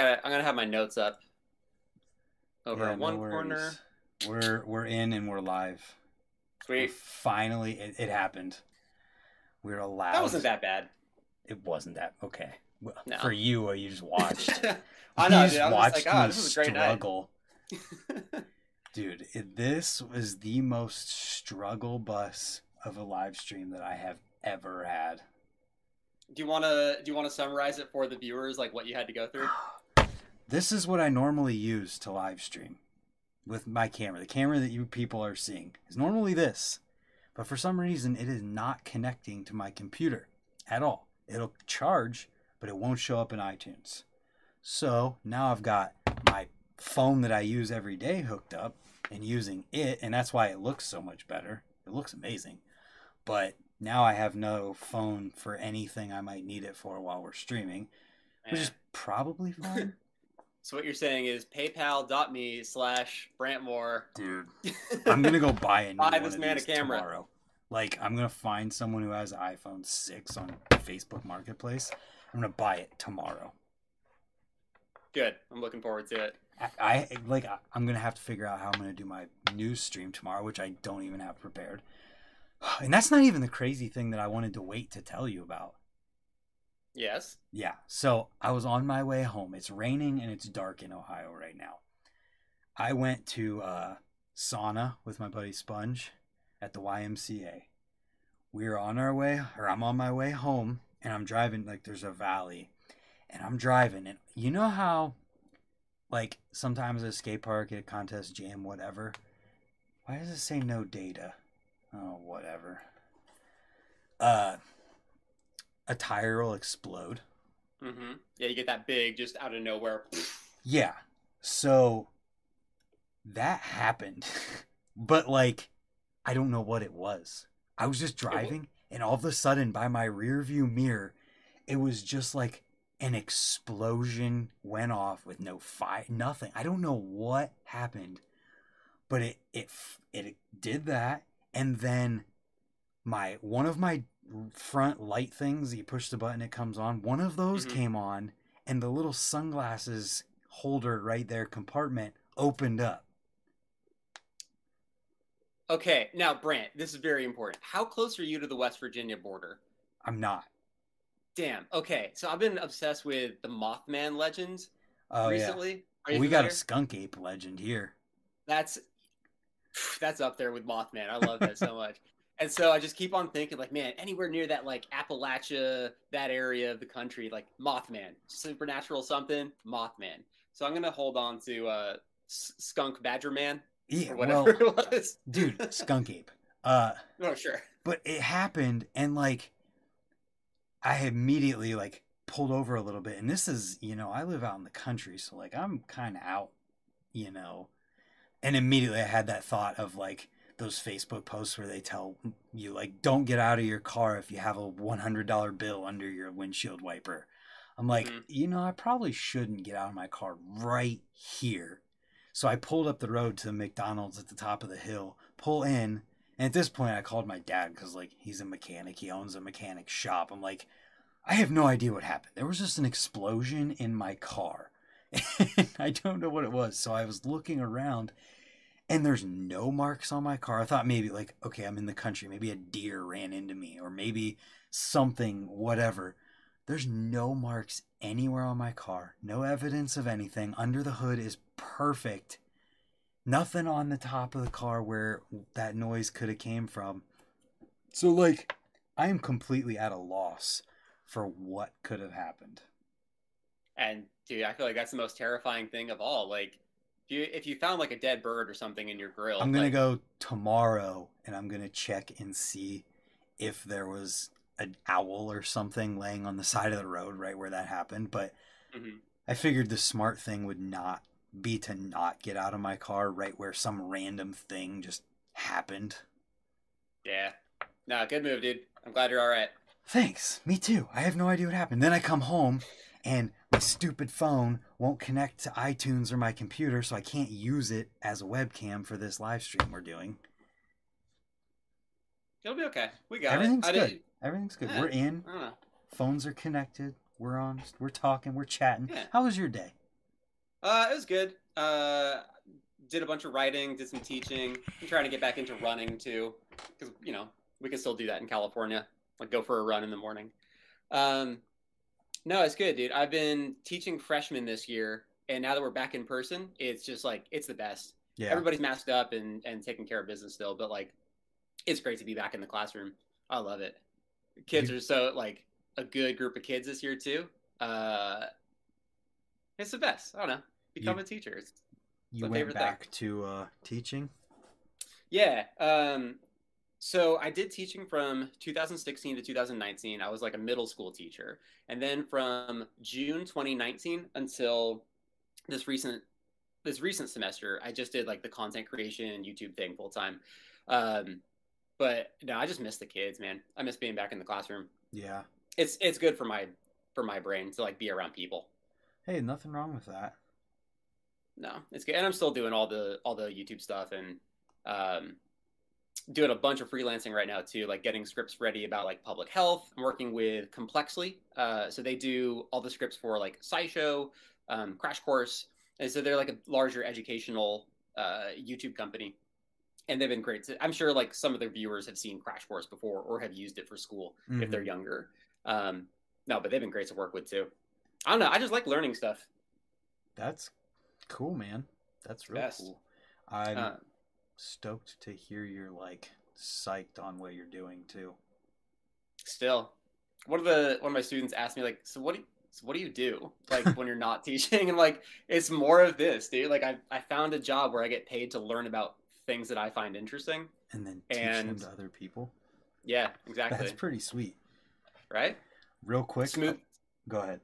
Gotta, I'm gonna have my notes up over Yeah, in no one corner. We're we're in and we're live. We're finally, it, it happened. We're allowed. That wasn't that bad. It wasn't that okay. Well, No. For you, uh, you just watched. I You know, just dude. Watched just like, oh, this is a great night. Dude, it, this was the most struggle bus of a live stream that I have ever had. Do you want to do you want to summarize it for the viewers, like what you had to go through? This is what I normally use to live stream with my camera. The camera that you people are seeing is normally this, but for some reason it is not connecting to my computer at all. It'll charge, but it won't show up in iTunes. So now I've got my phone that I use every day hooked up and using it, and that's why it looks so much better. It looks amazing. But now I have no phone for anything I might need it for while we're streaming, which is probably fine. So what you're saying is PayPal.me slash Brantmore. Dude, I'm gonna go buy a new Buy this man a camera. tomorrow. Like, I'm gonna find someone who has an iPhone six on Facebook Marketplace. I'm gonna buy it tomorrow. Good. I'm looking forward to it. I, I like. I- I'm gonna have to figure out how I'm gonna do my news stream tomorrow, which I don't even have prepared. And that's not even the crazy thing that I wanted to wait to tell you about. Yes. Yeah. So I was on my way home. It's raining and it's dark in Ohio right now. I went to uh, sauna with my buddy Sponge at the YMCA. We are on our way, or I'm on my way home, and I'm driving. Like there's a valley, and I'm driving, and you know how, like sometimes at a skate park, at a contest, jam, whatever. Why does it say no data? Oh, whatever. Uh, a tire will explode. Mm-hmm. Yeah, you get that big just out of nowhere. Yeah. So that happened. but like I don't know what it was. I was just driving and all of a sudden by my rear view mirror it was just like an explosion went off with no fire nothing. I don't know what happened. But it it it did that and then my one of my front light things you push the button it comes on one of those Mhm. came on and the little sunglasses holder right there compartment opened up Okay, now Brant, this is very important. How close are you to the West Virginia border? i'm not Damn. Okay, so I've been obsessed with the Mothman legends oh recently. Yeah we got a skunk ape legend here That's that's up there with Mothman. I love that so much. And so I just keep on thinking, like, man, anywhere near that, like Appalachia, that area of the country, like Mothman, supernatural something, Mothman. So I'm gonna hold on to uh, S- Skunk Badger Man yeah or well whatever it was. dude skunk ape uh Oh sure. but it happened and like i immediately like pulled over a little bit and this is you know i live out in the country so like i'm kind of out you know and immediately i had that thought of like those facebook posts where they tell you like don't get out of your car if you have a $100 bill under your windshield wiper i'm like Mhm. you know i probably shouldn't get out of my car right here so i pulled up the road to the mcdonald's at the top of the hill pull in and at this point, I called my dad because, like, he's a mechanic. He owns a mechanic shop. I'm like, I have no idea what happened. There was just an explosion in my car. And I don't know what it was. So I was looking around and there's no marks on my car. I thought maybe, like, okay, I'm in the country. Maybe a deer ran into me or maybe something, whatever. There's no marks anywhere on my car. No evidence of anything. Under the hood is perfect nothing on the top of the car where that noise could have came from so like i am completely at a loss for what could have happened And dude, I feel like that's the most terrifying thing of all. Like, if you if you found like a dead bird or something in your grill, i'm gonna like, go tomorrow and i'm gonna check and see if there was an owl or something laying on the side of the road right where that happened but Mhm. i figured the smart thing would not be to not get out of my car right where some random thing just happened Yeah. No, good move, dude. I'm glad you're all right. Thanks. Me too. I have no idea what happened. Then I come home and my stupid phone won't connect to iTunes or my computer, so I can't use it as a webcam for this live stream we're doing. It'll be okay. We got Everything's it. Good. Everything's good. Yeah. We're in. I don't know. Phones are connected. We're on. We're talking. We're chatting. Yeah. How was your day? Uh, it was good. Uh, did a bunch of writing, did some teaching. I'm trying to get back into running too, because you know we can still do that in California. Like go for a run in the morning. Um, no, it's good, dude. I've been teaching freshmen this year, and now that we're back in person, it's just like it's the best. Yeah. Everybody's masked up and and taking care of business still, but like it's great to be back in the classroom. I love it. Kids are so like a good group of kids this year too. Uh, it's the best. I don't know. Become You- a teacher. It's you my went favorite thing. back to uh, teaching. Yeah. Um, so I did teaching from 2016 to 2019. I was like a middle school teacher, and then from June 2019 until this recent this recent semester, I just did like the content creation and YouTube thing full time. Um, but no, I just miss the kids, man. I miss being back in the classroom. Yeah. It's it's good for my for my brain to like be around people. Hey, nothing wrong with that. No, it's good, and I'm still doing all the all the YouTube stuff and um, doing a bunch of freelancing right now too, like getting scripts ready about like public health. I'm working with Complexly, uh, so they do all the scripts for like SciShow, um, Crash Course, and so they're like a larger educational uh, YouTube company, and they've been great. To, I'm sure like some of their viewers have seen Crash Course before or have used it for school if they're Mhm. younger. Um, no, but they've been great to work with too. I don't know. I just like learning stuff. That's cool, man. That's real Best. cool. I'm Uh, stoked to hear you're like psyched on what you're doing too. still one of the one of my students asked me like so what do you, so what do you do like when you're not teaching and like it's more of this dude like I, I found a job where i get paid to learn about things that i find interesting And then teach them to other people. yeah exactly That's pretty sweet. right Real quick. Uh, smooth Go ahead.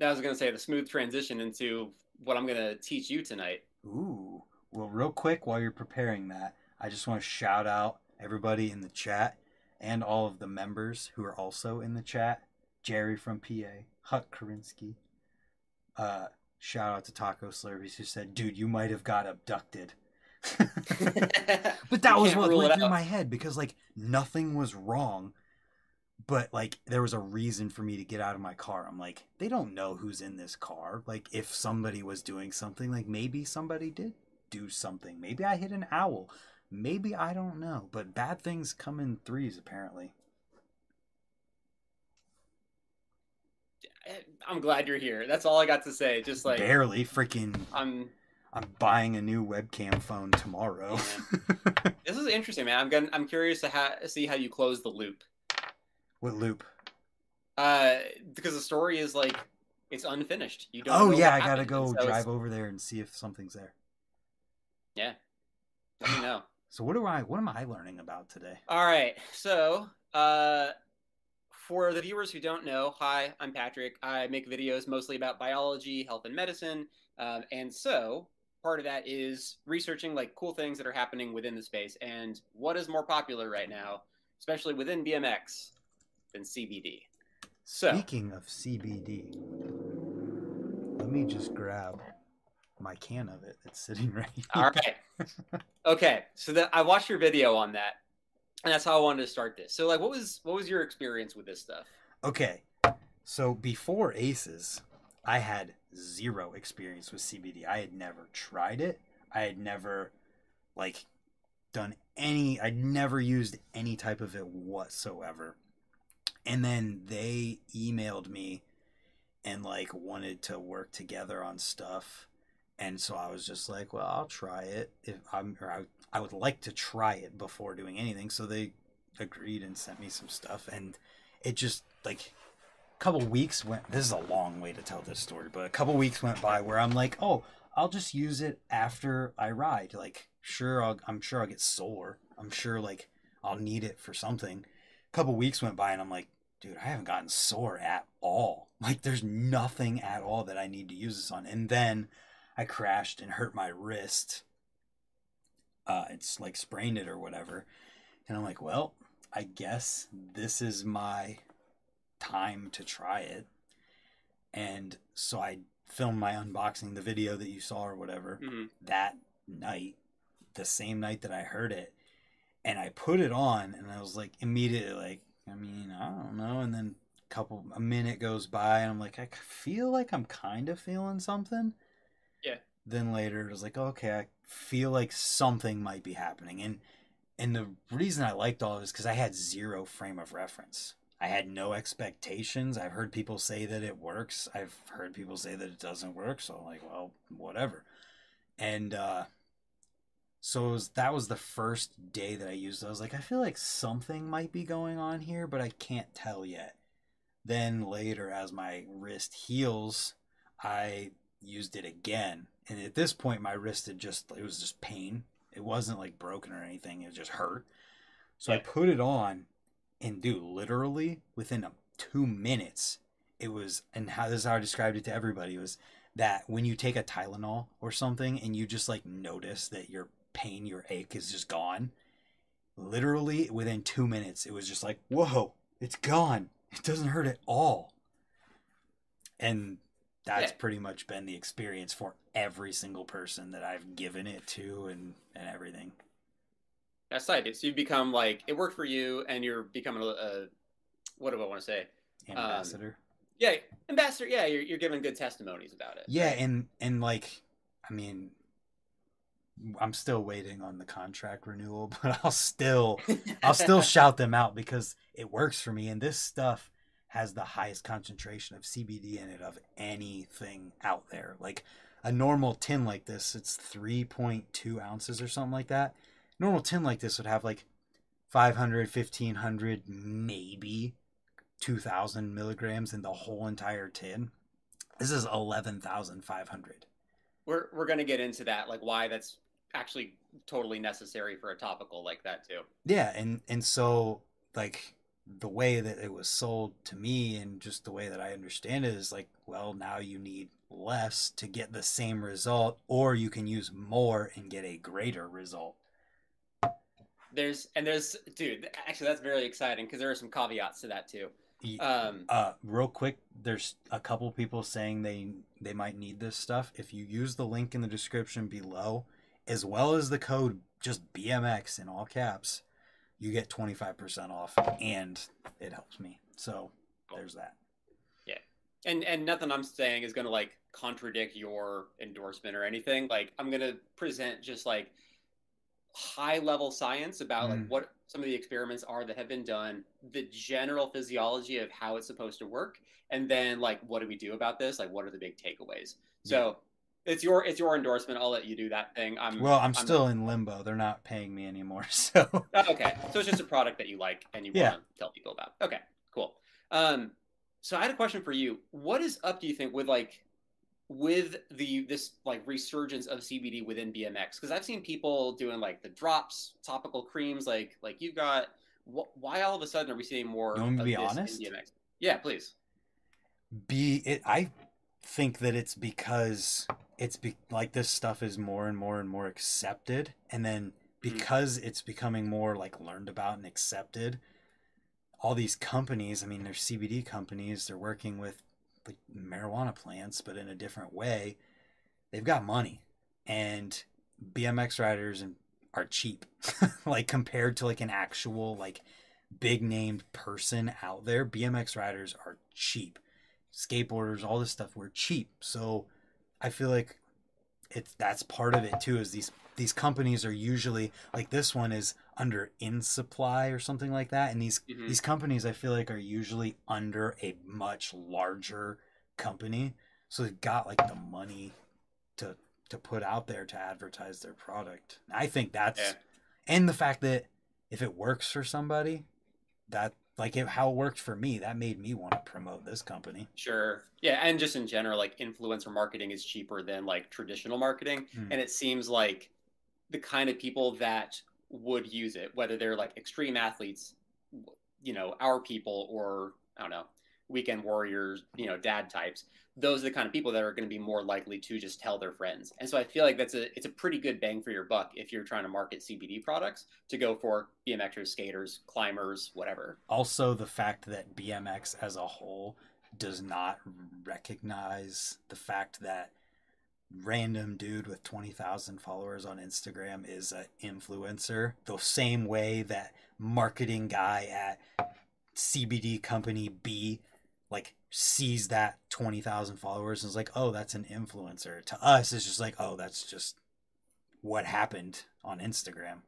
i was going to say the smooth transition into what i'm going to teach you tonight Ooh. Well, real quick, while you're preparing that, I just want to shout out everybody in the chat and all of the members who are also in the chat. Jerry from PA, Huck Karinsky. Uh, shout out to Taco Slurpees who said, "Dude, you might have got abducted." but that was what went through out. my head because like nothing was wrong, but like there was a reason for me to get out of my car. I'm like, they don't know who's in this car. Like if somebody was doing something, like maybe somebody did do something. Maybe I hit an owl. Maybe I don't know. But bad things come in threes apparently. i'm glad you're here that's all i got to say just like Barely freaking i'm I'm buying a new webcam phone tomorrow. this is interesting man i'm gonna i'm curious to ha- see how you close the loop what loop? uh because the story is like it's unfinished you don't Oh yeah, I gotta happened, go so it's- drive over there and see if something's there. Yeah. Let me know. So what do I what am I learning about today? all right. So uh for the viewers who don't know hi i'm patrick. I make videos mostly about biology health and medicine. Um, and so part of that is researching like cool things that are happening within the space. And what is more popular right now especially within bmx than cbd so Speaking of CBD, let me just grab my can of it. It's sitting right here. All right. Okay. So that I watched your video on that, and that's how I wanted to start this. So, like, what was what was your experience with this stuff? Okay. So before Aces, I had zero experience with CBD. I had never tried it. I had never like done any I'd never used any type of it whatsoever. And then they emailed me and like wanted to work together on stuff. And so I was just like, well, I'll try it if I'm or I, I would like to try it before doing anything. So they agreed and sent me some stuff and it just like a couple weeks went this is a long way to tell this story but a couple weeks went by where i'm like oh i'll just use it after i ride. Like sure I'll, i'm sure i'll get sore. I'm sure like i'll need it for something. A couple weeks went by and i'm like dude i haven't gotten sore at all. Like there's nothing at all that i need to use this on. And then i crashed and hurt my wrist uh it's like sprained it or whatever and i'm like well i guess this is my time to try it. And so I filmed my unboxing, the video that you saw or whatever, Mhm. that night, the same night that I heard it. And I put it on and I was like immediately like, I mean, I don't know. And then a couple a minute goes by and I'm like, I feel like I'm kind of feeling something. Yeah. Then later it was like, okay, I feel like something might be happening. And and the reason I liked all of this because I had zero frame of reference. I had no expectations. I've heard people say that it works. I've heard people say that it doesn't work. So I'm like, well, whatever. And uh, so was, that was the first day that I used it. I was like, I feel like something might be going on here, but I can't tell yet. Then later, as my wrist heals, I used it again. And at this point, my wrist had just, it was just pain. It wasn't like broken or anything, it just hurt. So I put it on, and dude, literally within two minutes, it was, and how this is how I described it to everybody was that when you take a Tylenol or something and you just like notice that your pain, your ache is just gone, literally within two minutes, it was just like, whoa, it's gone. It doesn't hurt at all. And that's yeah. pretty much been the experience for every single person that I've given it to and, and everything. That's it. So you become like, it worked for you and you're becoming a, a what do I want to say? Ambassador. Um, yeah, ambassador. Yeah, you're, you're giving good testimonies about it. Yeah, right? and and like, I mean, I'm still waiting on the contract renewal, but I'll still I'll still shout them out because it works for me and this stuff has the highest concentration of CBD in it of anything out there. Like a normal tin like this, it's 3.2 ounces or something like that. Normal tin like this would have like 500, 1500, maybe 2000 milligrams in the whole entire tin. This is 11,500. We're, we're going to get into that, like why that's actually totally necessary for a topical like that too. Yeah, and and so like the way that it was sold to me and just the way that I understand it is like, well, now you need less to get the same result, or you can use more and get a greater result. There's and there's dude, actually that's very exciting because there are some caveats to that too. Um, uh, real quick, there's a couple people saying they they might need this stuff. If you use the link in the description below, as well as the code just BMX in all caps, you get 25% off and it helps me. So there's that. Yeah. And and nothing I'm saying is going to like contradict your endorsement or anything. Like I'm going to present just like high level science about mm. like what some of the experiments are that have been done, the general physiology of how it's supposed to work, and then like what do we do about this? Like what are the big takeaways? So it's your it's your endorsement. I'll let you do that thing. I'm well. I'm, I'm still in limbo. They're not paying me anymore. So oh, okay. So it's just a product that you like and you yeah. want to tell people about. Okay, cool. Um, so I had a question for you. What is up? Do you think with like with the this like resurgence of CBD within BMX? Because I've seen people doing like the drops, topical creams, like like you've got. Wh- why all of a sudden are we seeing more? You want to be honest? BMX? Yeah, please. Be it. I think that it's because it's be- like this stuff is more and more and more accepted and then mm. because mm. it's becoming more like learned about and accepted all these companies i mean they're cbd companies they're working with like marijuana plants but in a different way they've got money and bmx riders and are cheap like compared to like an actual like big named person out there bmx riders are cheap skateboarders all this stuff we're cheap so I feel like it's that's part of it too. Is these these companies are usually like this one is under in supply or something like that, and these mm-hmm. these companies I feel like are usually under a much larger company, so they've got like the money to to put out there to advertise their product. I think that's yeah. and the fact that if it works for somebody, that like it, how it worked for me that made me want to promote this company sure yeah and just in general like influencer marketing is cheaper than like traditional marketing mm. and it seems like the kind of people that would use it whether they're like extreme athletes you know our people or i don't know weekend warriors you know dad types those are the kind of people that are going to be more likely to just tell their friends. And so I feel like that's a it's a pretty good bang for your buck if you're trying to market CBD products to go for BMXers, skaters, climbers, whatever. Also the fact that BMX as a whole does not recognize the fact that random dude with 20,000 followers on Instagram is an influencer the same way that marketing guy at CBD company B like sees that 20,000 followers and is like, "Oh, that's an influencer." To us it's just like, "Oh, that's just what happened on Instagram."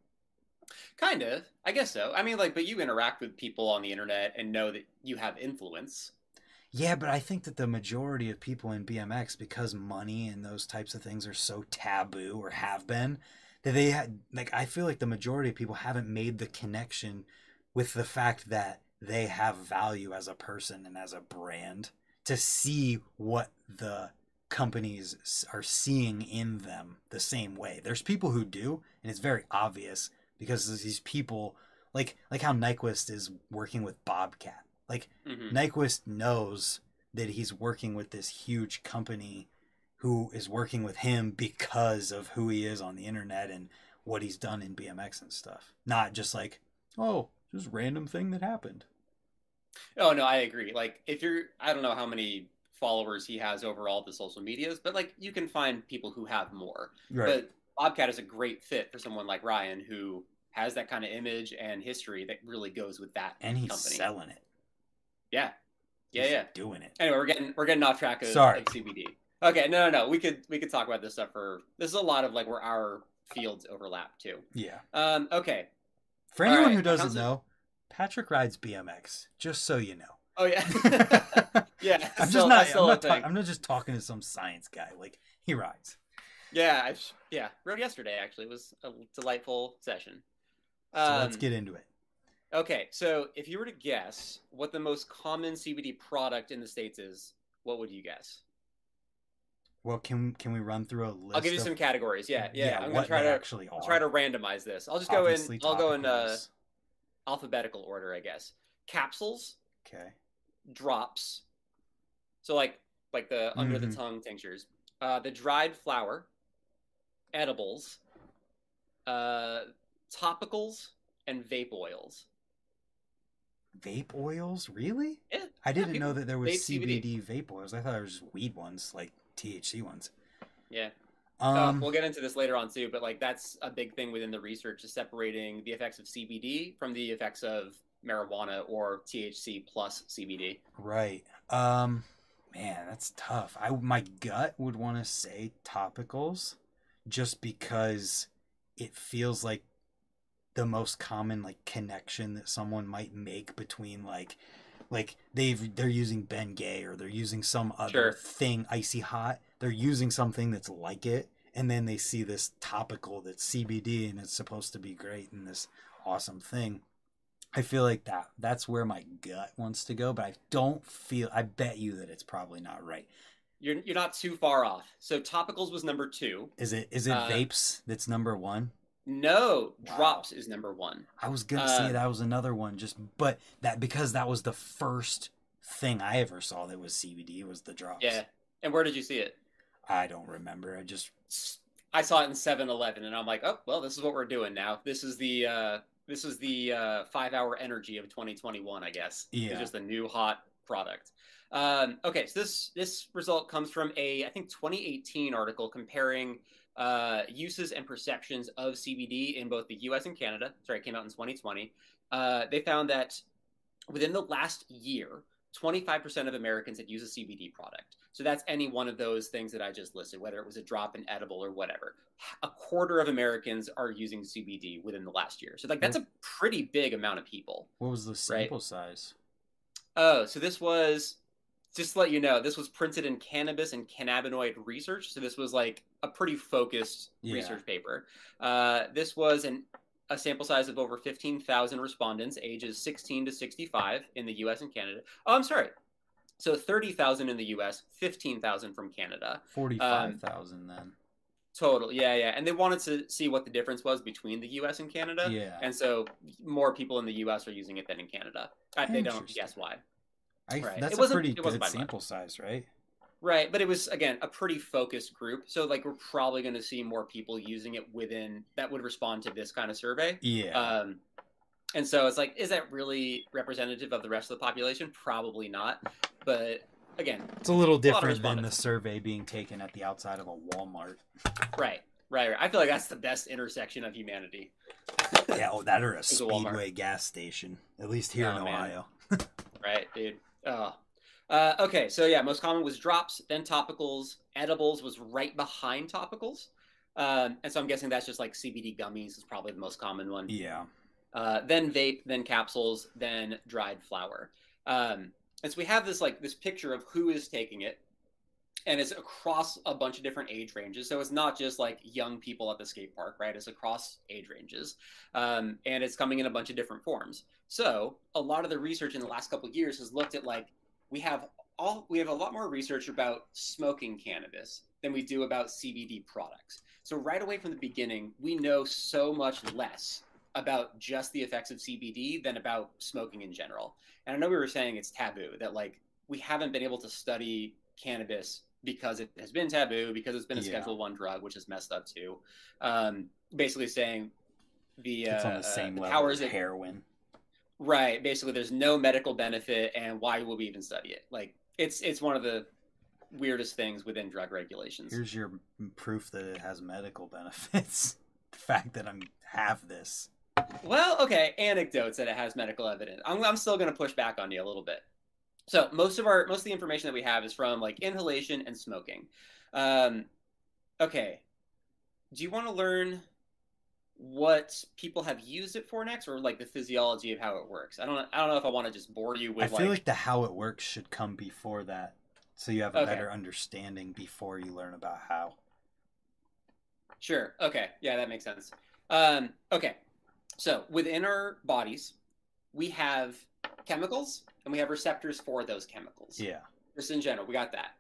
Kind of. I guess so. I mean, like, but you interact with people on the internet and know that you have influence. Yeah, but I think that the majority of people in BMX, because money and those types of things are so taboo or have been, that they had, like, I feel like the majority of people haven't made the connection with the fact that they have value as a person and as a brand to see what the companies are seeing in them the same way. There's people who do, and it's very obvious because these people like like how Nyquist is working with Bobcat. Like Mm-hmm. Nyquist knows that he's working with this huge company who is working with him because of who he is on the internet and what he's done in BMX and stuff. Not just like, oh, just random thing that happened. Oh no, I agree. Like, if you're, I don't know how many followers he has over all the social medias, but like, you can find people who have more. But Bobcat is a great fit for someone like Ryan who has that kind of image and history that really goes with that and he's company. selling it. Yeah, yeah, He's yeah. doing it. Anyway, we're getting we're getting off track of, Sorry. of CBD. Okay, no, no, no. We could we could talk about this stuff for. This is a lot of like where our fields overlap too. Yeah. Um. Okay. For anyone right, who doesn't know, Patrick rides BMX. Just so you know. Oh yeah. yeah. I'm still- just not. I'm not, ta- I'm not just talking to some science guy. Like he rides. Yeah. I, yeah. Rode yesterday. Actually, it was a delightful session. So let's Um, get into it. Okay, so if you were to guess what the most common CBD product in the states is, what would you guess? Well, can can we run through a list? I'll give you of- some categories. Yeah, yeah. I'm gonna try to actually are. I'll try to randomize this. I'll just go Obviously in. I'll go in uh. Alphabetical order, I guess. Capsules, Okay. drops. So like like the under the Mhm. tongue tinctures, uh, the dried flower, edibles, uh, topicals, and vape oils. Vape oils, really? Yeah, I didn't people know that there was vape CBD, CBD. vape oils. I thought it was just weed ones, like THC ones. Yeah. Um, uh, we'll get into this later on too, but like that's a big thing within the research is separating the effects of CBD from the effects of marijuana or THC plus CBD. right. Um, man, that's tough. I my gut would want to say topicals, just because it feels like the most common like connection that someone might make between like like they've they're using Ben Gay or they're using some other Sure. thing icy hot. They're using something that's like it, and then they see this topical that's CBD and it's supposed to be great and this awesome thing. I feel like that that's where my gut wants to go, but I don't feel. I bet you that it's probably not right. You're you're not too far off. So topicals was number two. Is it? Is it Uh, vapes that's number one? No, Wow. drops is number one. I was gonna uh, say that was another one, just but that because that was the first thing I ever saw that was CBD was the drops. Yeah. And where did you see it? I don't remember. I just I saw it in 7-Eleven, and I'm like, oh well, this is what we're doing now. This is the uh, this is the uh, five hour energy of 2021, I guess. Yeah. It's just a new hot product. Um, okay, so this this result comes from a I think 2018 article comparing uh, uses and perceptions of CBD in both the U.S. and Canada. Sorry, it came out in 2020. Uh, they found that within the last year, 25% of Americans had used a CBD product. So that's any one of those things that I just listed, whether it was a drop, in edible, or whatever. A quarter of Americans are using CBD within the last year. So like that's a pretty big amount of people. what was the sample size? Oh, so this was just to let you know, this was printed in cannabis and cannabinoid research. So this was like a pretty focused Yeah. research paper. Uh, this was an a sample size of over 15,000 respondents, ages 16 to 65 in the U.S. and Canada. Oh, I'm sorry. So 30,000 in the U.S., 15,000 from Canada. Forty-five thousand then. Total, yeah, yeah. And they wanted to see what the difference was between the U.S. and Canada. Yeah. And so more people in the U.S. are using it than in Canada. Uh, they don't guess why. I, right. That's It a pretty it wasn't good by much. sample size, right? Right, but it was again a pretty focused group. So like we're probably going to see more people using it within that would respond to this kind of survey. Yeah. Um, and so it's like, is that really representative of the rest of the population? Probably not. But again, it's a little different than the survey being taken at the outside of a Walmart. right, right, right. I feel like that's the best intersection of humanity. Yeah, oh, that or a a Speedway gas station. At least here Oh, in. Ohio. Right, dude. Oh. Uh, okay, so yeah, most common was drops, then topicals. Edibles was right behind topicals. Um, and so I'm guessing that's just like CBD gummies is probably the most common one. Yeah. Uh, then vape, then capsules, then dried flower. Um, and so we have this like this picture of who is taking it, and it's across a bunch of different age ranges. So it's not just like young people at the skate park, right? It's across age ranges, um, and it's coming in a bunch of different forms. So a lot of the research in the last couple of years has looked at like we have all we have a lot more research about smoking cannabis than we do about CBD products. So right away from the beginning, we know so much less about just the effects of CBD than about smoking in general. And I know we were saying it's taboo that like we haven't been able to study cannabis because it has been taboo because it's been a Yeah. Schedule One drug, which is messed up too. Um, basically saying the It's uh, on the same the level powers as heroin. Right. Basically, there's no medical benefit, and why would we even study it? Like, it's it's one of the weirdest things within drug regulations. Here's your proof that it has medical benefits. the fact that I'm have this. Well, okay, anecdotes that it has medical evidence. I'm I'm still going to push back on you a little bit. So most of our most of the information that we have is from like inhalation and smoking. Um, okay, do you want to learn what people have used it for next, or like the physiology of how it works? I don't I don't know if I want to just bore you with I feel like, the how it works should come before that, so you have a Okay. better understanding before you learn about how. Sure. Okay. Yeah, that makes sense. Um, okay. So within our bodies, we have chemicals and we have receptors for those chemicals. Yeah. Just in general, we got that.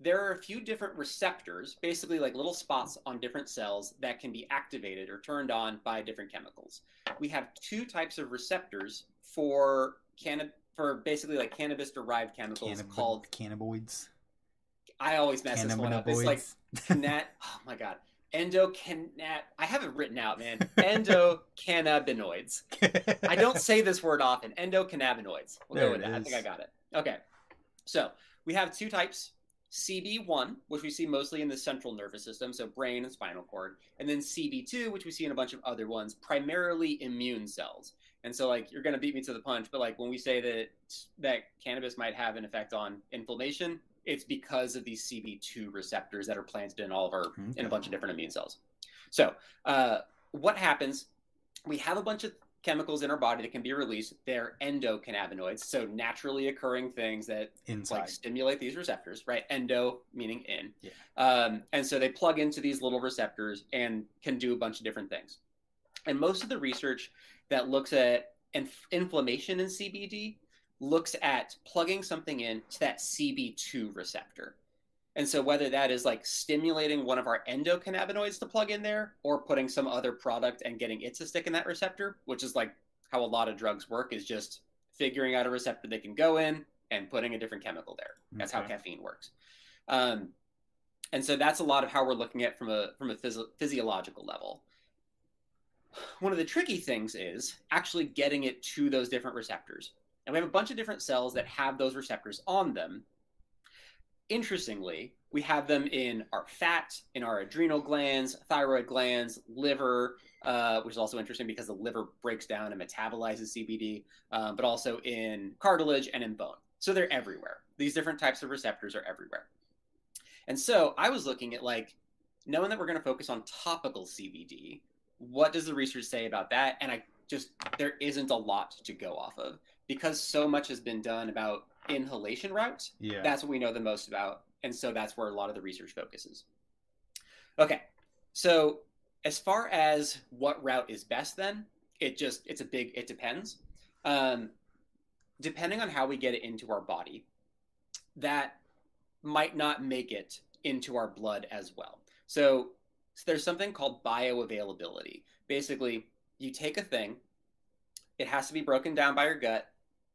There are a few different receptors, basically like little spots on different cells that can be activated or turned on by different chemicals. We have two types of receptors for canna- for basically like cannabis derived chemicals Cannab- called cannabinoids. I always mess this one up. It's like Cannabinoids. Oh my god, endocannab. I have it written out, man. Endocannabinoids. I don't say this word often. Endocannabinoids. We'll There go with it that. I think I got it. Okay. So we have two types. CB1, which we see mostly in the central nervous system, so brain and spinal cord, and then CB2, which we see in a bunch of other ones, primarily immune cells. And so, like, you're going to beat me to the punch, but like when we say that that cannabis might have an effect on inflammation, it's because of these CB2 receptors that are planted in all of our in a bunch of different immune cells. So, uh, what happens? We have a bunch of chemicals in our body that can be released. They're endocannabinoids, so naturally occurring things that Inside. like stimulate these receptors, right? Endo meaning in. Yeah. Um, and so they plug into these little receptors and can do a bunch of different things. And most of the research that looks at inf- inflammation in CBD looks at plugging something in to that CB2 receptor. And so whether that is like stimulating one of our endocannabinoids to plug in there or putting some other product and getting it to stick in that receptor, which is like how a lot of drugs work is just figuring out a receptor they can go in and putting a different chemical there. That's how caffeine works. Um, and so that's a lot of how we're looking at from a from a physio- physiological level. One of the tricky things is actually getting it to those different receptors. And we have a bunch of different cells that have those receptors on them. Interestingly, we have them in our fat, in our adrenal glands, thyroid glands, liver, uh, which is also interesting because the liver breaks down and metabolizes CBD, um, but also in cartilage and in bone. So they're everywhere. These different types of receptors are everywhere. And so I was looking at like, knowing that we're going to focus on topical CBD, what does the research say about that? And I just, there isn't a lot to go off of because so much has been done about inhalation routes Yeah. that's what we know the most about and so that's where a lot of the research focuses. Okay so as far as what route is best then it just it's a big it depends. Um, depending on how we get it into our body that might not make it into our blood as well. So, so there's something called bioavailability. Basically you take a thing it has to be broken down by your gut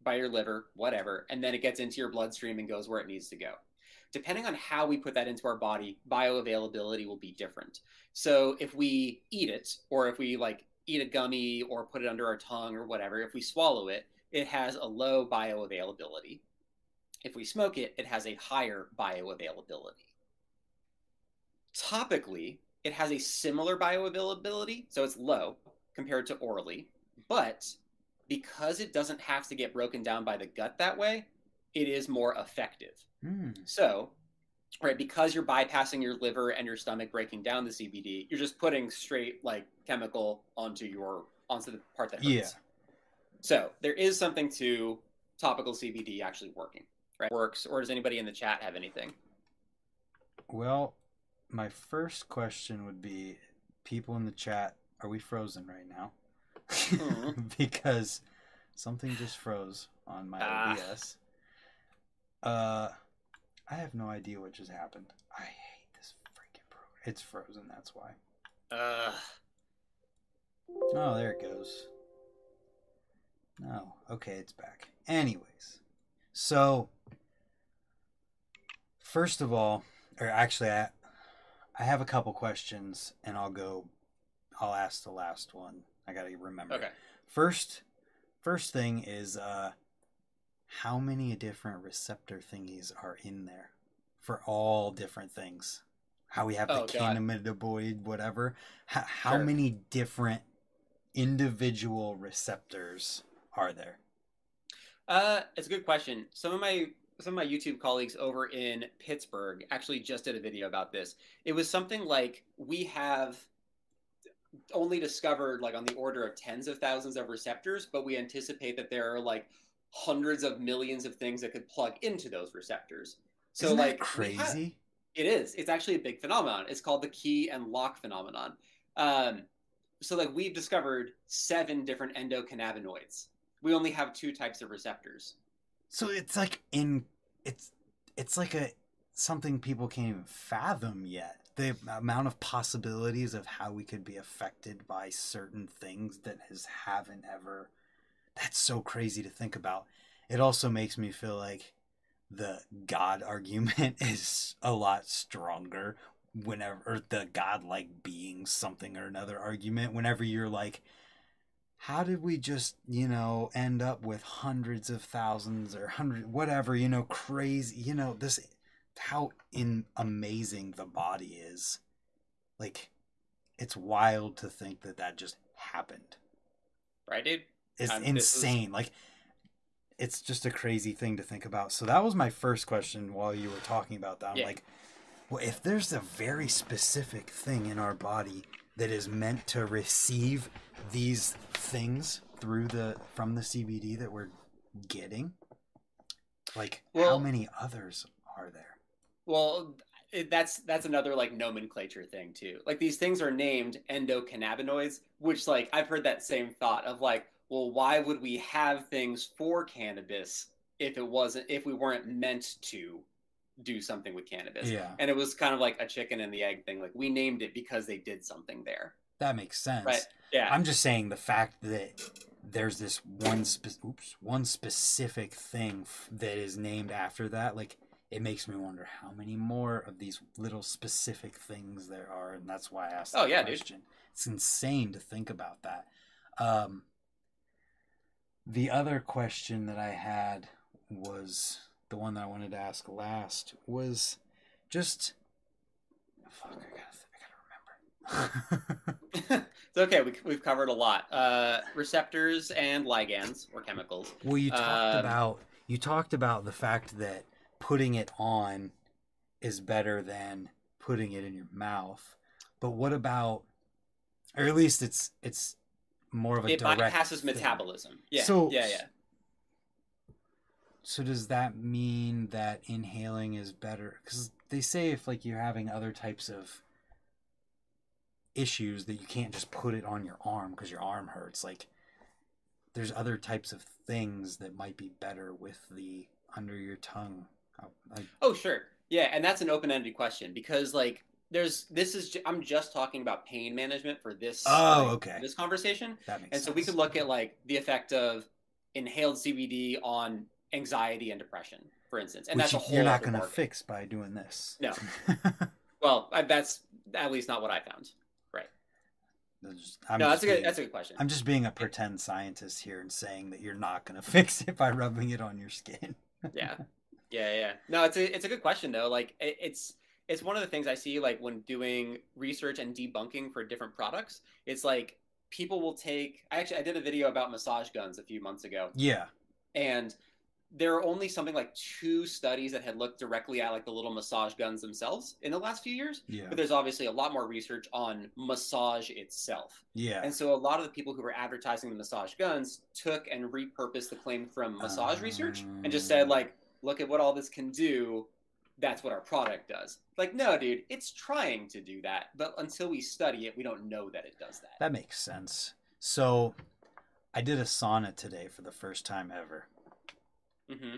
by your liver, whatever, and then it gets into your bloodstream and goes where it needs to go. Depending on how we put that into our body, bioavailability will be different. So if we eat it, or if we like eat a gummy or put it under our tongue or whatever, if we swallow it, it has a low bioavailability. If we smoke it, it has a higher bioavailability. Topically, it has a similar bioavailability, so it's low compared to orally, but because it doesn't have to get broken down by the gut that way, it is more effective. Hmm. So, right, because you're bypassing your liver and your stomach breaking down the CBD, you're just putting straight like chemical onto your onto the part that hurts. Yeah. So there is something to topical CBD actually working, right? Works, or does anybody in the chat have anything? Well, my first question would be people in the chat, are we frozen right now? Mhm. because something just froze on my Ah. OBS. Uh I have no idea what just happened. I hate this freaking program. It's frozen, that's why. Uh, Oh, there it goes. No. Okay, it's back. Anyways. So first of all, or actually I I have a couple questions and I'll go I'll ask the last one. I got to remember. okay. First first thing is uh how many different receptor thingies are in there for all different things? How we have Oh, the cannabinoid whatever. How, how Sure. many different individual receptors are there? Uh, it's a good question. Some of my some of my YouTube colleagues over in Pittsburgh actually just did a video about this. It was something like we have only discovered like on the order of tens of thousands of receptors, but we anticipate that there are like hundreds of millions of things that could plug into those receptors. So Isn't like have- crazy? it is. It's actually a big phenomenon. It's called the key and lock phenomenon. Um, so, like, we've discovered seven different endocannabinoids. We only have two types of receptors. So it's like in it's it's like a something people can't even fathom yet. The amount of possibilities of how we could be affected by certain things that has haven't ever that's so crazy to think about. It also makes me feel like the God argument is a lot stronger whenever or the God like being something or another argument whenever you're like how did we just you know end up with hundreds of thousands or hundred whatever you know crazy you know this how in amazing the body is. Like it's wild to think that that just happened. Right, dude? it's Um, this is- insane. Like it's just a crazy thing to think about. So that was my first question while you were talking about that. I'm Yeah. like well if there's a very specific thing in our body that is meant to receive these things through the from the cbd that we're getting like how many others are there Well, it, that's that's another like nomenclature thing too. Like these things are named endocannabinoids, which like I've heard that same thought of like, well, why would we have things for cannabis if it wasn't if we weren't meant to do something with cannabis? yeah And it was kind of like a chicken and the egg thing. Like we named it because they did something there. that makes sense Right. Yeah. I'm just saying the fact that there's this one spe- oops one specific thing f- that is named after that like it makes me wonder how many more of these little specific things there are and that's why I asked Oh, that yeah, dude. It's insane to think about that. Um the other question that I had was the one that I wanted to ask last was just fuck I got I got to remember. it's okay. We, we've covered a lot. Uh, receptors and ligands or chemicals. Well, you talked Um, about you talked about the fact that putting it on is better than putting it in your mouth. But what about, or at least it's it's more of a It direct bypasses thing. metabolism. Yeah. So- yeah. Yeah. So does that mean that inhaling is better? Because they say if like you're having other types of issues that you can't just put it on your arm because your arm hurts. Like there's other types of things that might be better with the under your tongue. Like, Oh, sure. Yeah, and that's an open-ended question because like there's this is I'm just talking about pain management for this Oh, like, okay. this conversation. that makes And sense. so we could look at like the effect of inhaled CBD on anxiety and depression, for instance. And Which that's a whole you're not going to fix by doing this. No. Well, I, that's at least not what I found. I'm no, that's a good being- that's a good question. I'm just being a pretend scientist here and saying that you're not going to fix it by rubbing it on your skin. yeah yeah yeah no it's a it's a good question though like it, it's it's one of the things i see like when doing research and debunking for different products it's like people will take i actually i did a video about massage guns a few months ago Yeah. and there are only something like two studies that had looked directly at like the little massage guns themselves in the last few years. Yeah. But there's obviously a lot more research on massage itself. Yeah. And so a lot of the people who were advertising the massage guns took and repurposed the claim from massage research and just said Um. like, look at what all this can do. That's what our product does. Like, no, dude, it's trying to do that, but until we study it, we don't know that it does that. That makes sense. So, I did a sauna today for the first time ever. Mm-hmm.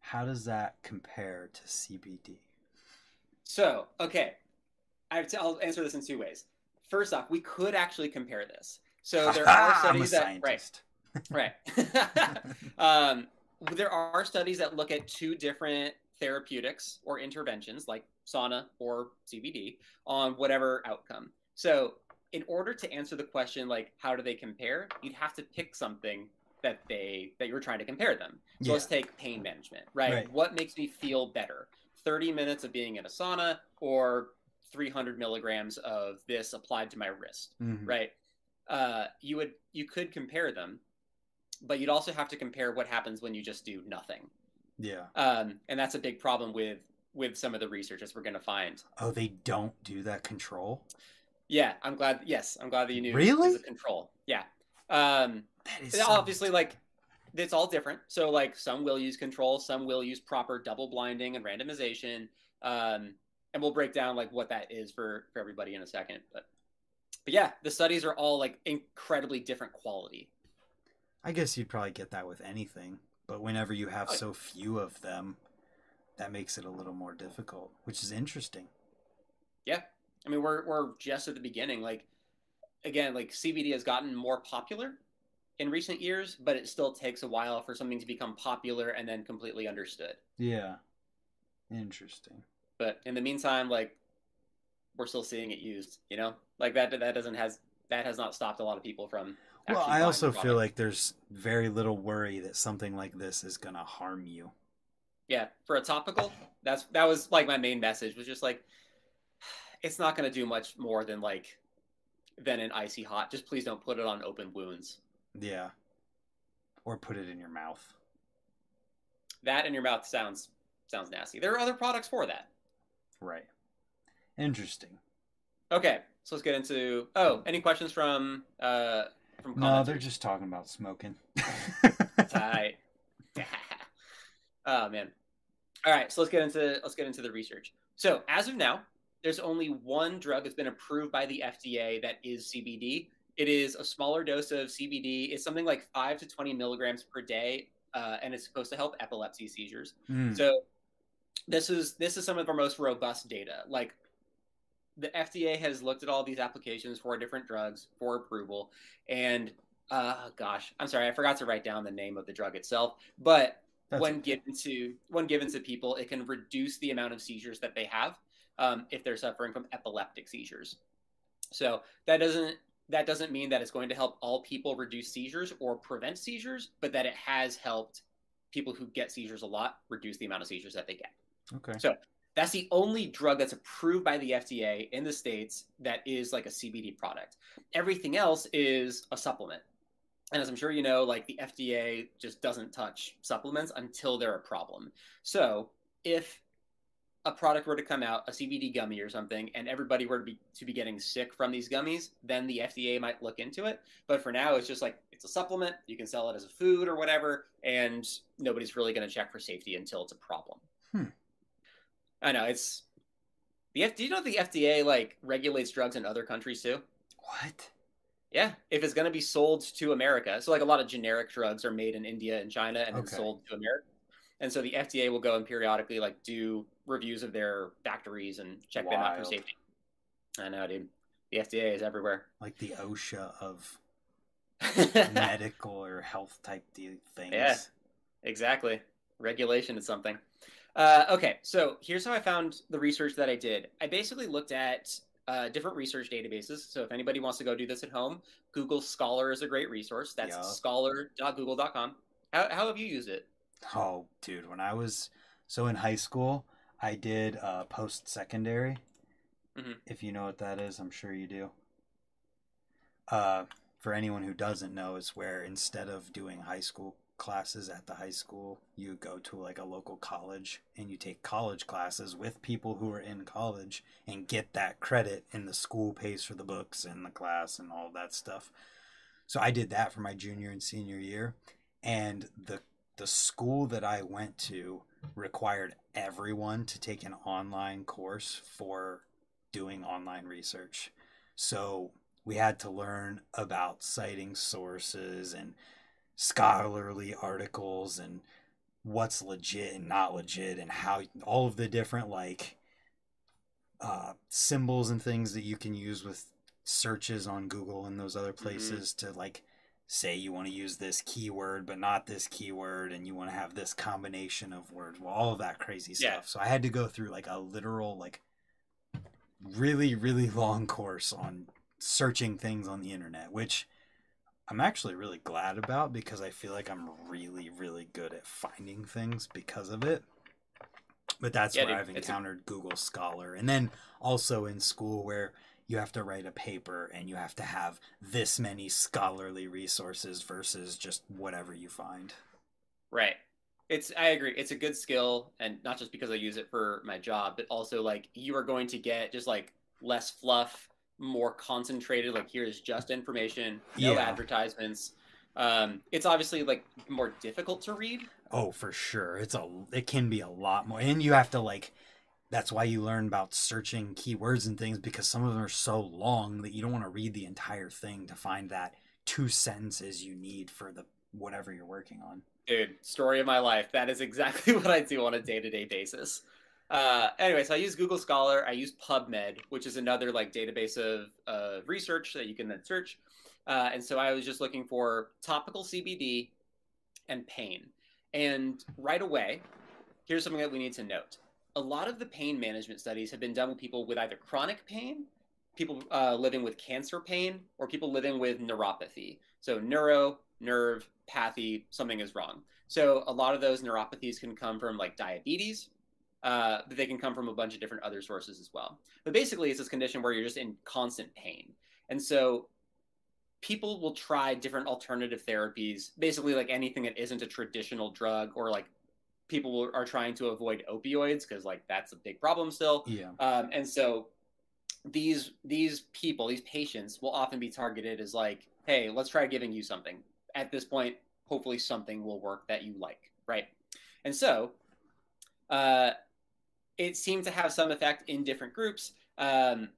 How does that compare to CBD? So, okay, I have to, I'll answer this in two ways. First off, we could actually compare this. So there are studies that right, right. um, there are studies that look at two different therapeutics or interventions, like sauna or CBD, on whatever outcome. So, in order to answer the question, like how do they compare, you'd have to pick something that they that you're trying to compare them. So Yeah. let's take pain management, right? Right. What makes me feel better? 30 minutes of being in a sauna or 300 milligrams of this applied to my wrist Mhm. right uh, you would you could compare them but you'd also have to compare what happens when you just do nothing. Yeah. um, and that's a big problem with with some of the research as we're going to find. Oh, they don't do that control? yeah i'm glad yes i'm glad that you knew Really? control. Yeah. Um, That is so- obviously like it's all different. So like some will use control some will use proper double blinding and randomization. Um, and we'll break down like what that is for for everybody in a second but but yeah the studies are all like incredibly different quality I guess you'd probably get that with anything, but whenever you have Oh, so few of them, that makes it a little more difficult, which is interesting. yeah i mean we're we're just at the beginning like again like cbd has gotten more popular in recent years but it still takes a while for something to become popular and then completely understood Yeah. Interesting. but in the meantime like we're still seeing it used you know like that that doesn't has that has not stopped a lot of people from Well, I also feel like there's very little worry that something like this is going to harm you. yeah for a topical that's that was like my main message was just like it's not going to do much more than like than an icy hot just please don't put it on open wounds Yeah. Or put it in your mouth. that in your mouth sounds sounds nasty there are other products for that Right. Interesting. okay so let's get into oh any questions from uh from No, they're just talking about smoking. Tight. oh man. All right, so let's get into let's get into the research. So as of now, there's only one drug that's been approved by the FDA that is CBD. It is a smaller dose of CBD. It's something like five to twenty milligrams per day, uh, and it's supposed to help epilepsy seizures. Mm. So this is this is some of our most robust data. Like the FDA has looked at all these applications for different drugs for approval, and uh, gosh, I'm sorry, I forgot to write down the name of the drug itself. But That's when okay. given to when given to people, it can reduce the amount of seizures that they have um, if they're suffering from epileptic seizures. So that doesn't that doesn't mean that it's going to help all people reduce seizures or prevent seizures, but that it has helped people who get seizures a lot reduce the amount of seizures that they get. Okay. So that's the only drug that's approved by the FDA in the states that is like a CBD product. Everything else is a supplement. And as I'm sure you know, like the FDA just doesn't touch supplements until they're a problem. So if a product were to come out, a CBD gummy or something, and everybody were to be to be getting sick from these gummies, then the FDA might look into it. But for now, it's just like it's a supplement. You can sell it as a food or whatever, and nobody's really going to check for safety until it's a problem. I know it's the F. Do you know the FDA like regulates drugs in other countries too? What? Yeah, if it's going to be sold to America, so like a lot of generic drugs are made in India and China and then sold to America, and so the FDA will go and periodically like do reviews of their factories and check them out for safety. I know, dude. The FDA is everywhere. Like the OSHA of medical or health type things. Yeah. Exactly. Regulation is something. Uh, okay, so here's how I found the research that I did. I basically looked at uh, different research databases. So if anybody wants to go do this at home, Google Scholar is a great resource. That's Yeah. scholar.google.com. How, how have you used it? Oh, dude, when I was so in high school, I did uh, post secondary. Mhm. If you know what that is, I'm sure you do. Uh, for anyone who doesn't know, is where instead of doing high school classes at the high school. You go to like a local college and you take college classes with people who are in college and get that credit, and the school pays for the books and the class and all that stuff. So I did that for my junior and senior year, and the the school that I went to required everyone to take an online course for doing online research. So we had to learn about citing sources and scholarly articles and what's legit and not legit and how all of the different like uh, symbols and things that you can use with searches on Google and those other mm-hmm. places mm-hmm. to like say you want to use this keyword but not this keyword and you want to have this combination of words well all of that crazy stuff so i had to go through like a literal like really really long course on searching things on the internet which i'm actually really glad about because i feel like i'm really really good at finding things because of it but that's yeah, where dude, i've encountered a... google scholar and then also in school where you have to write a paper and you have to have this many scholarly resources versus just whatever you find. Right. It's I agree. It's a good skill and not just because I use it for my job, but also like you are going to get just like less fluff, more concentrated like here's just information, no yeah. advertisements. Um it's obviously like more difficult to read. Oh, for sure. It's a it can be a lot more and you have to like that's why you learn about searching keywords and things because some of them are so long that you don't want to read the entire thing to find that two sentences you need for the whatever you're working on. Dude, story of my life. That is exactly what I do on a day-to-day basis. Uh, anyway, so I use Google Scholar. I use PubMed, which is another like database of uh, research that you can then search. Uh, and so I was just looking for topical CBD and pain. And right away, here's something that we need to note a lot of the pain management studies have been done with people with either chronic pain, people uh, living with cancer pain, or people living with neuropathy. So neuro, nerve, pathy, something is wrong. So a lot of those neuropathies can come from like diabetes, uh, but they can come from a bunch of different other sources as well. But basically, it's this condition where you're just in constant pain. And so people will try different alternative therapies, basically like anything that isn't a traditional drug or like people are trying to avoid opioids because like that's a big problem still. Yeah. Um, and so these these people, these patients, will often be targeted as like, hey, let's try giving you something. At this point, hopefully something will work that you like, right? And so, uh, it seemed to have some effect in different groups. Um,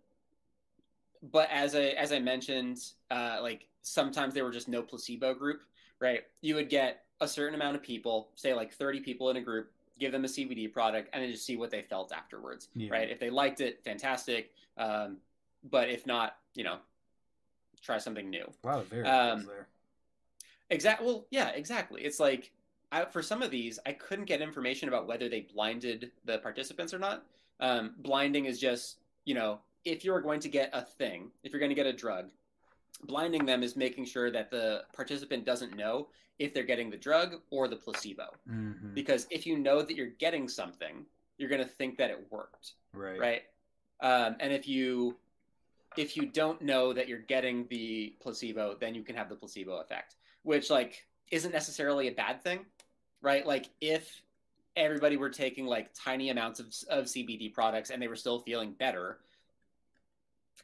but as I as I mentioned, uh, like sometimes there were just no placebo group, right? You would get a certain amount of people, say like 30 people in a group, give them a CBD product, and then just see what they felt afterwards, yeah. right? If they liked it, fantastic. Um, but if not, you know, try something new. Wow, very um, there. Exactly. Well, yeah, exactly. It's like I, for some of these, I couldn't get information about whether they blinded the participants or not. Um, blinding is just, you know, if you're going to get a thing, if you're going to get a drug, blinding them is making sure that the participant doesn't know if they're getting the drug or the placebo. Mm-hmm. Because if you know that you're getting something, you're going to think that it worked. Right. Right. Um, and if you if you don't know that you're getting the placebo, then you can have the placebo effect, which like isn't necessarily a bad thing, right? Like if everybody were taking like tiny amounts of, of CBD products and they were still feeling better,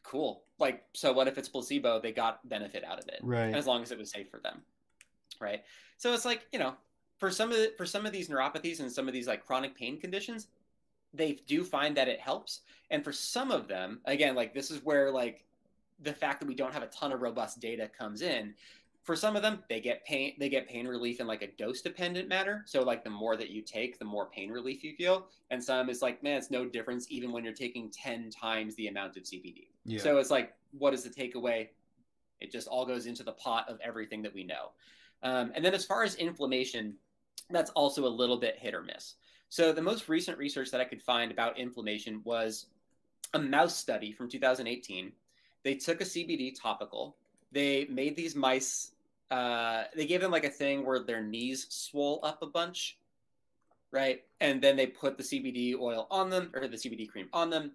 cool. Like, so what if it's placebo? They got benefit out of it, right? As long as it was safe for them, right? So it's like you know, for some of the, for some of these neuropathies and some of these like chronic pain conditions, they do find that it helps, and for some of them, again, like this is where like the fact that we don't have a ton of robust data comes in for some of them they get pain they get pain relief in like a dose dependent manner so like the more that you take the more pain relief you feel. And some is like man it's no difference even when you're taking 10 times the amount of cbd yeah. so it's like what is the takeaway? It just all goes into the pot of everything that we know. Um, and then as far as inflammation that's also a little bit hit or miss. So the most recent research that i could find about inflammation was a mouse study from 2018 they took a cbd topical. They made these mice uh, they gave them like a thing where their knees swole up a bunch, right? And then they put the CBD oil on them or the CBD cream on them.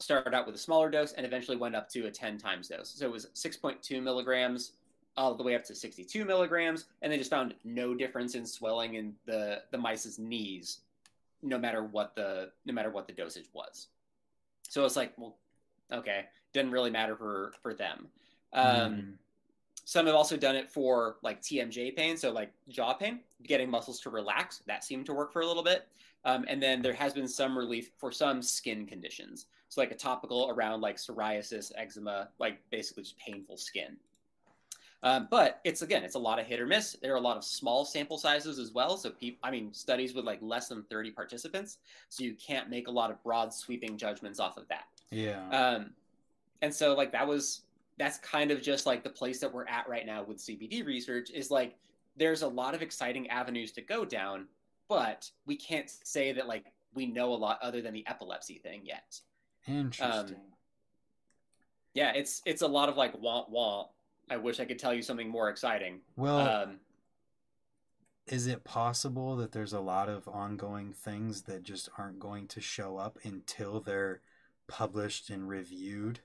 Started out with a smaller dose and eventually went up to a 10 times dose. So it was 6.2 milligrams all the way up to 62 milligrams, and they just found no difference in swelling in the the mice's knees, no matter what the no matter what the dosage was. So it's like, well, okay, didn't really matter for for them. Um, mm. Some have also done it for like TMJ pain, so like jaw pain, getting muscles to relax. That seemed to work for a little bit. Um, and then there has been some relief for some skin conditions. So like a topical around like psoriasis, eczema, like basically just painful skin. Um, but it's again, it's a lot of hit or miss. There are a lot of small sample sizes as well. So people, I mean, studies with like less than 30 participants. So you can't make a lot of broad sweeping judgments off of that. Yeah. Um, and so like that was that's kind of just like the place that we're at right now with CBD research is like there's a lot of exciting avenues to go down, but we can't say that like we know a lot other than the epilepsy thing yet. Interesting. Um, yeah, it's it's a lot of like want want. I wish I could tell you something more exciting. Well, um, is it possible that there's a lot of ongoing things that just aren't going to show up until they're published and reviewed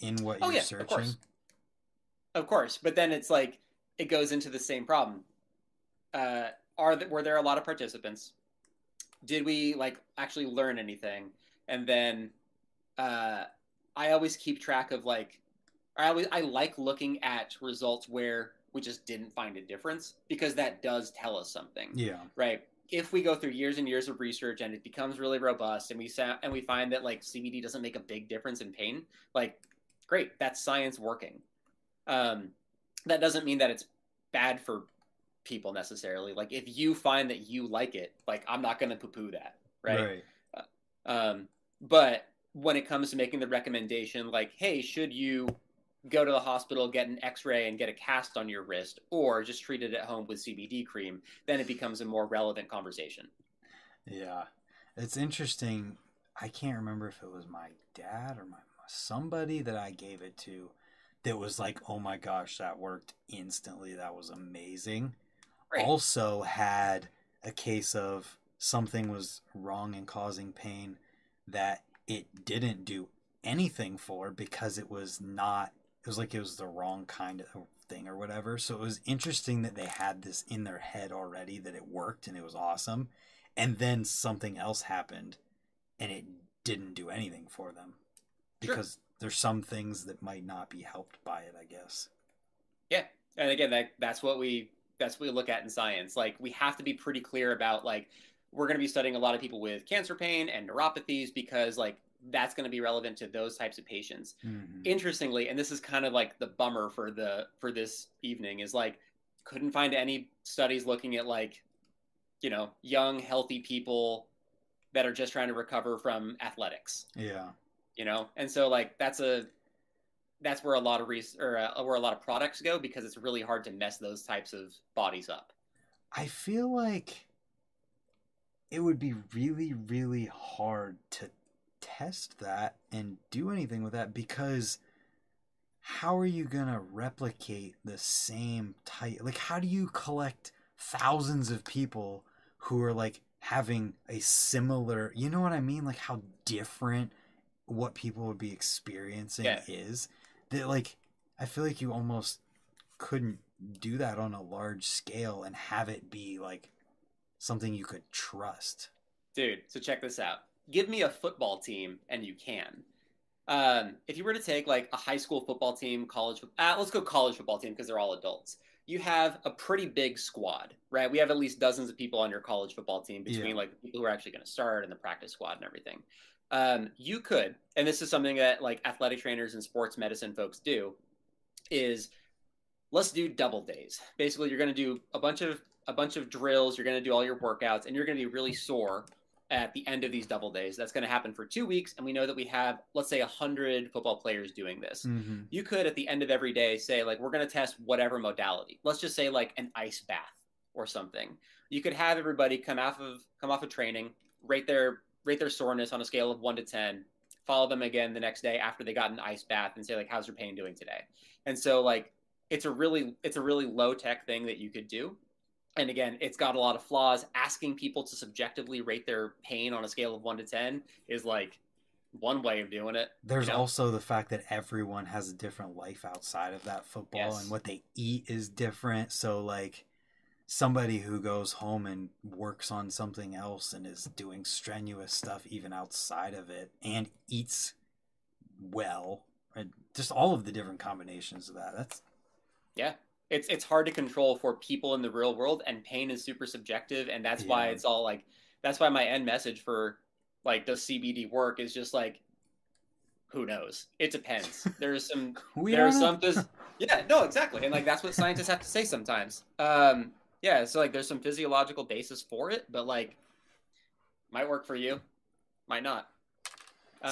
in what oh, you're yeah, searching? Of course. of course, but then it's like it goes into the same problem. Uh, are were there a lot of participants? Did we like actually learn anything? And then uh, I always keep track of like I always I like looking at results where we just didn't find a difference because that does tell us something. Yeah. Right. If we go through years and years of research and it becomes really robust and we sa- and we find that like CBD doesn't make a big difference in pain, like great, that's science working. Um, that doesn't mean that it's bad for people necessarily. Like if you find that you like it, like I'm not going to poo poo that, right? right. Uh, um, but when it comes to making the recommendation, like, hey, should you go to the hospital, get an X-ray, and get a cast on your wrist, or just treat it at home with CBD cream, then it becomes a more relevant conversation. Yeah, it's interesting. I can't remember if it was my dad or my somebody that I gave it to that was like, oh my gosh, that worked instantly. That was amazing. Right. Also had a case of something was wrong and causing pain that it didn't do anything for because it was not it was like it was the wrong kind of thing or whatever. So it was interesting that they had this in their head already that it worked and it was awesome. And then something else happened and it didn't do anything for them because sure. there's some things that might not be helped by it, I guess. Yeah. And again, that that's what we that's what we look at in science. Like we have to be pretty clear about like we're going to be studying a lot of people with cancer pain and neuropathies because like that's going to be relevant to those types of patients. Mm-hmm. Interestingly, and this is kind of like the bummer for the for this evening is like couldn't find any studies looking at like you know young healthy people that are just trying to recover from athletics. Yeah you know? And so like that's a that's where a lot of res- or uh, where a lot of products go because it's really hard to mess those types of bodies up. I feel like it would be really really hard to test that and do anything with that because how are you going to replicate the same type like how do you collect thousands of people who are like having a similar you know what i mean? Like how different what people would be experiencing yeah. is that like I feel like you almost couldn't do that on a large scale and have it be like something you could trust. Dude, so check this out. Give me a football team and you can. Um, if you were to take like a high school football team, college, uh, let's go college football team because they're all adults. You have a pretty big squad, right? We have at least dozens of people on your college football team between yeah. like people who are actually going to start and the practice squad and everything um, you could, and this is something that like athletic trainers and sports medicine folks do, is let's do double days. Basically, you're going to do a bunch of a bunch of drills. You're going to do all your workouts, and you're going to be really sore at the end of these double days. That's going to happen for two weeks, and we know that we have, let's say, hundred football players doing this. Mm-hmm. You could, at the end of every day, say like, we're going to test whatever modality. Let's just say like an ice bath or something. You could have everybody come off of come off of training, rate their rate their soreness on a scale of one to 10, follow them again the next day after they got an ice bath and say like, how's your pain doing today? And so like, it's a really, it's a really low tech thing that you could do. And again, it's got a lot of flaws. Asking people to subjectively rate their pain on a scale of one to 10 is like one way of doing it. There's you know? also the fact that everyone has a different life outside of that football Yes. and what they eat is different. So like somebody who goes home and works on something else and is doing strenuous stuff even outside of it and eats well and just all of the different combinations of that. That's Yeah. It's it's hard to control for people in the real world and pain is super subjective and that's why it's all like that's why my end message for like does CBD work is just like who knows? It depends. There's some there's some phys- yeah, no, exactly. And like that's what scientists have to say sometimes. Um yeah, so like there's some physiological basis for it, but like might work for you, might not.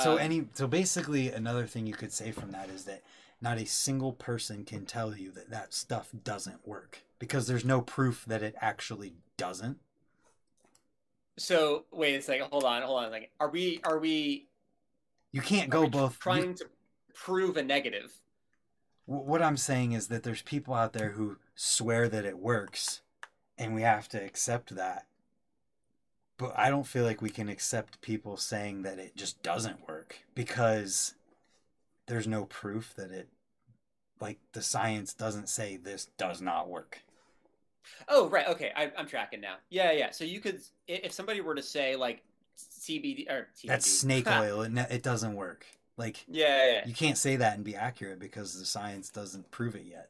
So Um, any so basically another thing you could say from that is that not a single person can tell you that that stuff doesn't work because there's no proof that it actually doesn't. so wait a second, hold on, hold on a second. Are we are we You can't go both. you- trying to prove a negative? what I'm saying is that there's people out there who swear that it works, and we have to accept that. But I don't feel like we can accept people saying that it just doesn't work because there's no proof that it, like the science doesn't say this does not work. Oh, right. Okay, I, I'm tracking now. Yeah, yeah. So you could, if somebody were to say like CBD or CBD, That's snake oil. It, it doesn't work. Like yeah, yeah, yeah. you can't say that and be accurate because the science doesn't prove it yet.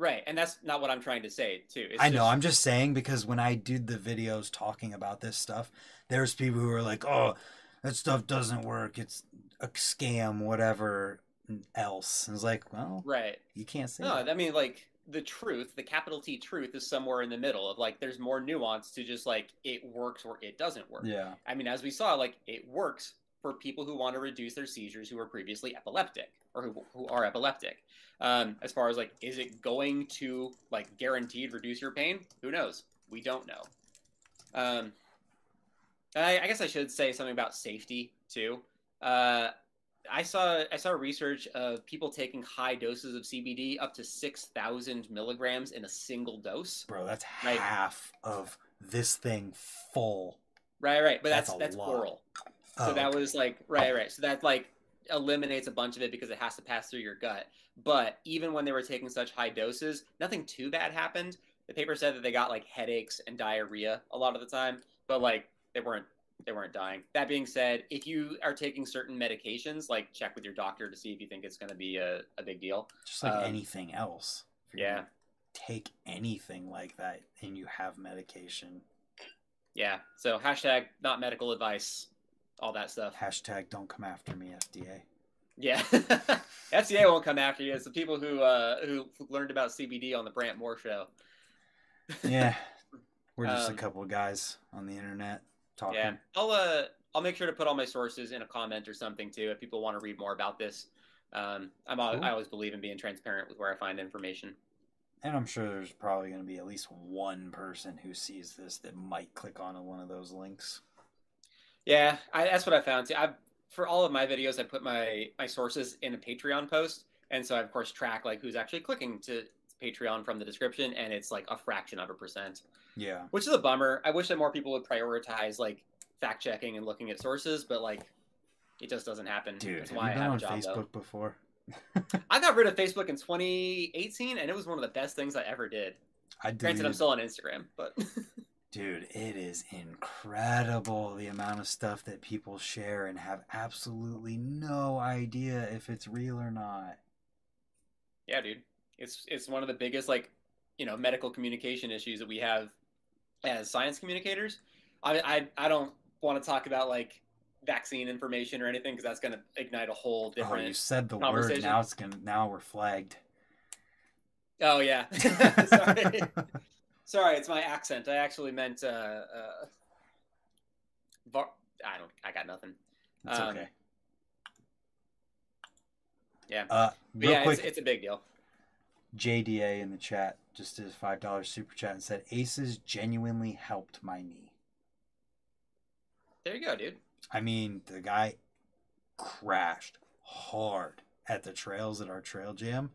Right. And that's not what I'm trying to say too. It's I know. just- I'm just saying because when I did the videos talking about this stuff, there's people who are like, "Oh, that stuff doesn't work. It's a scam, whatever else." And it's like, well, right. you can't say No, that. I mean like the truth, the capital T truth, is somewhere in the middle of like there's more nuance to just like it works or it doesn't work. Yeah. I mean, as we saw, like it works for people who want to reduce their seizures who were previously epileptic or who, who are epileptic. Um, as far as like, is it going to like guaranteed reduce your pain? Who knows? We don't know. Um, I, I guess I should say something about safety too. Uh, I saw I saw research of people taking high doses of CBD up to six thousand milligrams in a single dose. Bro, that's Right. half of this thing full. Right, right, but That's that's that's, lot. Oral. Oh, So that was like right, right. So that like eliminates a bunch of it because it has to pass through your gut. But even when they were taking such high doses, nothing too bad happened. The paper said that they got like headaches and diarrhea a lot of the time, but like they weren't they weren't dying. That being said, if you are taking certain medications, like check with your doctor to see if you think it's going to be a, a big deal. just like um, anything else. Yeah, Take anything like that and you have medication. yeah. So hashtag not medical advice, all that stuff. Hashtag don't come after me, FDA. Yeah, FCA won't come after you. It's the people who uh, who learned about CBD on the Brant Moore show. Yeah. We're just Um, a couple of guys on the internet talking. Yeah, I'll uh, I'll make sure to put all my sources in a comment or something too if people want to read more about this. Um, I'm Cool. I always believe in being transparent with where I find information. And I'm sure there's probably going to be at least one person who sees this that might click on one of those links. Yeah, I, that's what I found too. I've for all of my videos, I put my my sources in a Patreon post, and so I of course track like who's actually clicking to Patreon from the description, and it's like a fraction of a percent. Yeah. which is a bummer. I wish that more people would prioritize like fact checking and looking at sources, but like it just doesn't happen. Dude, That's have why you I been have on a job Facebook though. before? I got rid of Facebook in 2018, and it was one of the best things I ever did. I did. Granted, I'm still on Instagram, but Dude, it is incredible the amount of stuff that people share and have absolutely no idea if it's real or not. yeah, dude, it's it's one of the biggest like you know medical communication issues that we have as science communicators. I I, I don't want to talk about like vaccine information or anything because that's going to ignite a whole different. Oh, you said the word. Now it's gonna. Now we're flagged. Oh yeah, sorry. sorry, it's my accent. I actually meant uh, uh, var- I don't. I got nothing. It's Um, okay. yeah. Uh, yeah, quick, it's, it's a big deal. JDA in the chat just did a five dollars super chat and said Aces genuinely helped my knee. There you go, dude. I mean, the guy crashed hard at the trails at our trail jam,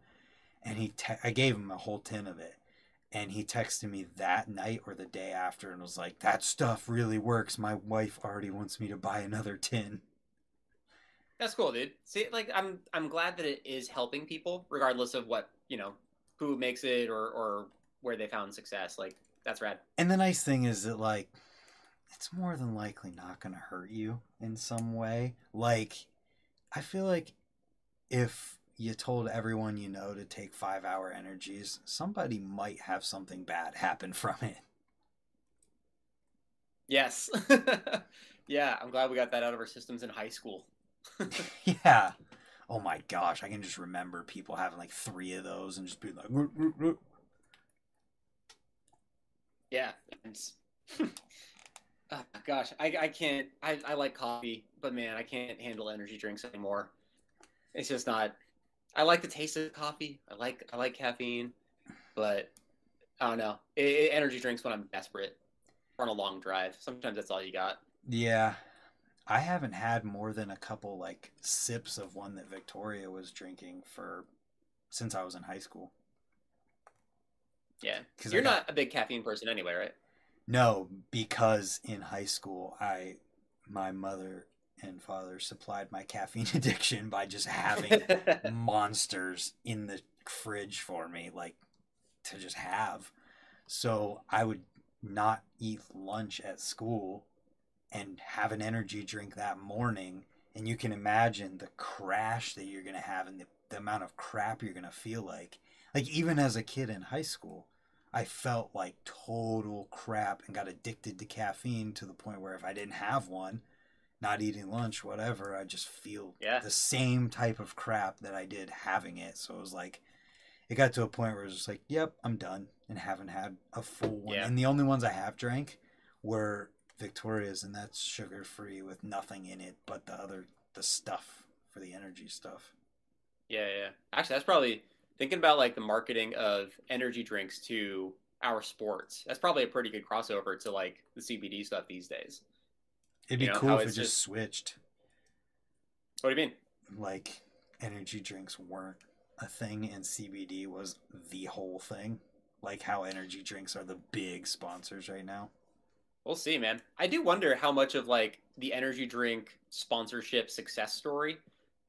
and he te- I gave him a whole tin of it, and he texted me that night or the day after and was like, "That stuff really works. My wife already wants me to buy another tin." That's cool, dude. See, like I'm I'm glad that it is helping people, regardless of what you know, who makes it or or where they found success. Like that's rad. And the nice thing is that like it's more than likely not going to hurt you in some way. Like I feel like if you told everyone you know to take 5-hour energies, somebody might have something bad happen from it. Yes. yeah, I'm glad we got that out of our systems in high school. yeah. Oh my gosh, I can just remember people having like 3 of those and just be like "Root, root, root." Yeah. Oh, gosh, I, I can't. I, I like coffee, but man, I can't handle energy drinks anymore. It's just not. I like the taste of coffee. I like I like caffeine, but I don't know. It, it- energy drinks when I'm desperate or on a long drive. Sometimes that's all you got. Yeah. I haven't had more than a couple like sips of one that Victoria was drinking for since I was in high school. Yeah, 'Cause you're got- not a big caffeine person anyway, right? No, because in high school, I my mother and father supplied my caffeine addiction by just having monsters in the fridge for me, like to just have. So I would not eat lunch at school and have an energy drink that morning. And you can imagine the crash that you're going to have and the, the amount of crap you're going to feel like. Like, even as a kid in high school, I felt like total crap and got addicted to caffeine to the point where if I didn't have one, not eating lunch, whatever, I just feel Yeah. the same type of crap that I did having it. So it was like, it got to a point where it was just like, yep, I'm done and haven't had a full one. Yeah. And the only ones I have drank were Victoria's, and that's sugar free with nothing in it but the other, the stuff for the energy stuff. Yeah, yeah. Actually, that's probably thinking about like the marketing of energy drinks to our sports. That's probably a pretty good crossover to like the CBD stuff these days. It'd be You know, cool if it just just- switched. What do you mean? Like energy drinks weren't a thing and CBD was the whole thing. Like how energy drinks are the big sponsors right now. We'll see, man. I do wonder how much of like the energy drink sponsorship success story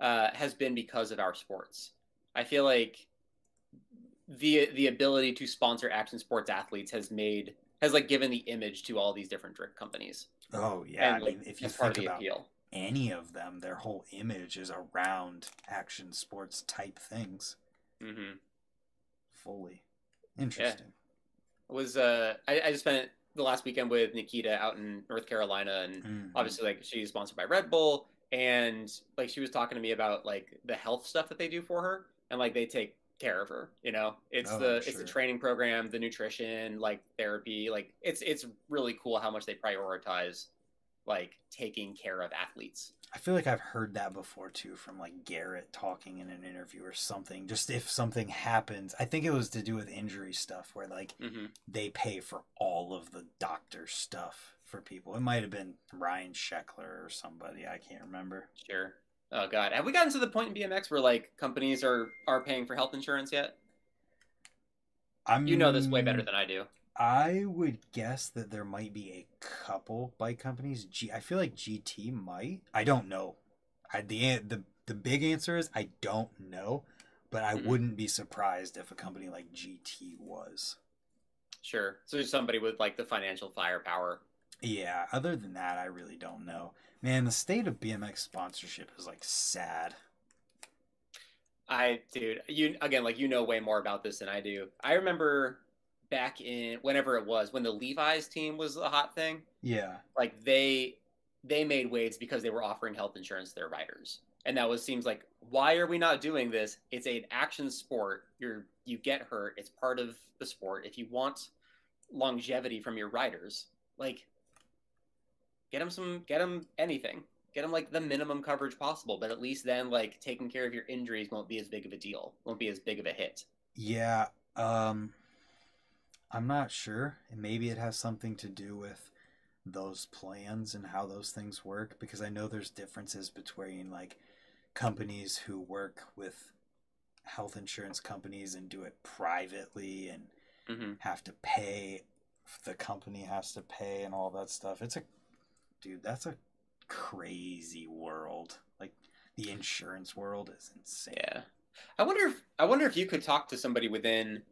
uh, has been because of our sports. I feel like the the ability to sponsor action sports athletes has made has like given the image to all these different drink companies. Oh yeah, and I mean if you that's part of think about appeal. any of them, their whole image is around action sports type things. hmm Fully interesting. Was uh, I, I just spent the last weekend with Nikita out in North Carolina, and Mhm. obviously like she's sponsored by Red Bull, and like she was talking to me about like the health stuff that they do for her, and like they take care of her. You know, it's Oh, the I'm it's the training program, the nutrition, like therapy, like it's it's really cool how much they prioritize like taking care of athletes. I feel like I've heard that before too from like Garrett talking in an interview or something. Just if something happens, I think it was to do with injury stuff where like hmm they pay for all of the doctor stuff for people. It might have been Ryan Sheckler or somebody. I can't remember. Sure. Oh God, have we gotten to the point in BMX where like companies are are paying for health insurance yet? I'm, You know this way better than I do. I would guess that there might be a couple bike companies. G, I feel like GT might. I don't know. I, the the the big answer is I don't know, but I Mhm. wouldn't be surprised if a company like GT was. Sure. So there's somebody with like the financial firepower. Yeah. Other than that, I really don't know. Man, the state of BMX sponsorship is like sad. I, dude, you again, like you know way more about this than I do. I remember back in whenever it was when the Levi's team was a hot thing. Yeah. Like they they made waves because they were offering health insurance to their riders, and that was seems like why are we not doing this? It's an action sport. You're you get hurt. It's part of the sport. If you want longevity from your riders, like get them some, get them anything. Get them like the minimum coverage possible, but at least then like taking care of your injuries won't be as big of a deal. Won't be as big of a hit. Yeah, um I'm not sure. And maybe it has something to do with those plans and how those things work because I know there's differences between like companies who work with health insurance companies and do it privately and hmm have to pay the company has to pay and all that stuff. It's a dude, that's a crazy world. Like the insurance world is insane. Yeah. I wonder if I wonder if you could talk to somebody within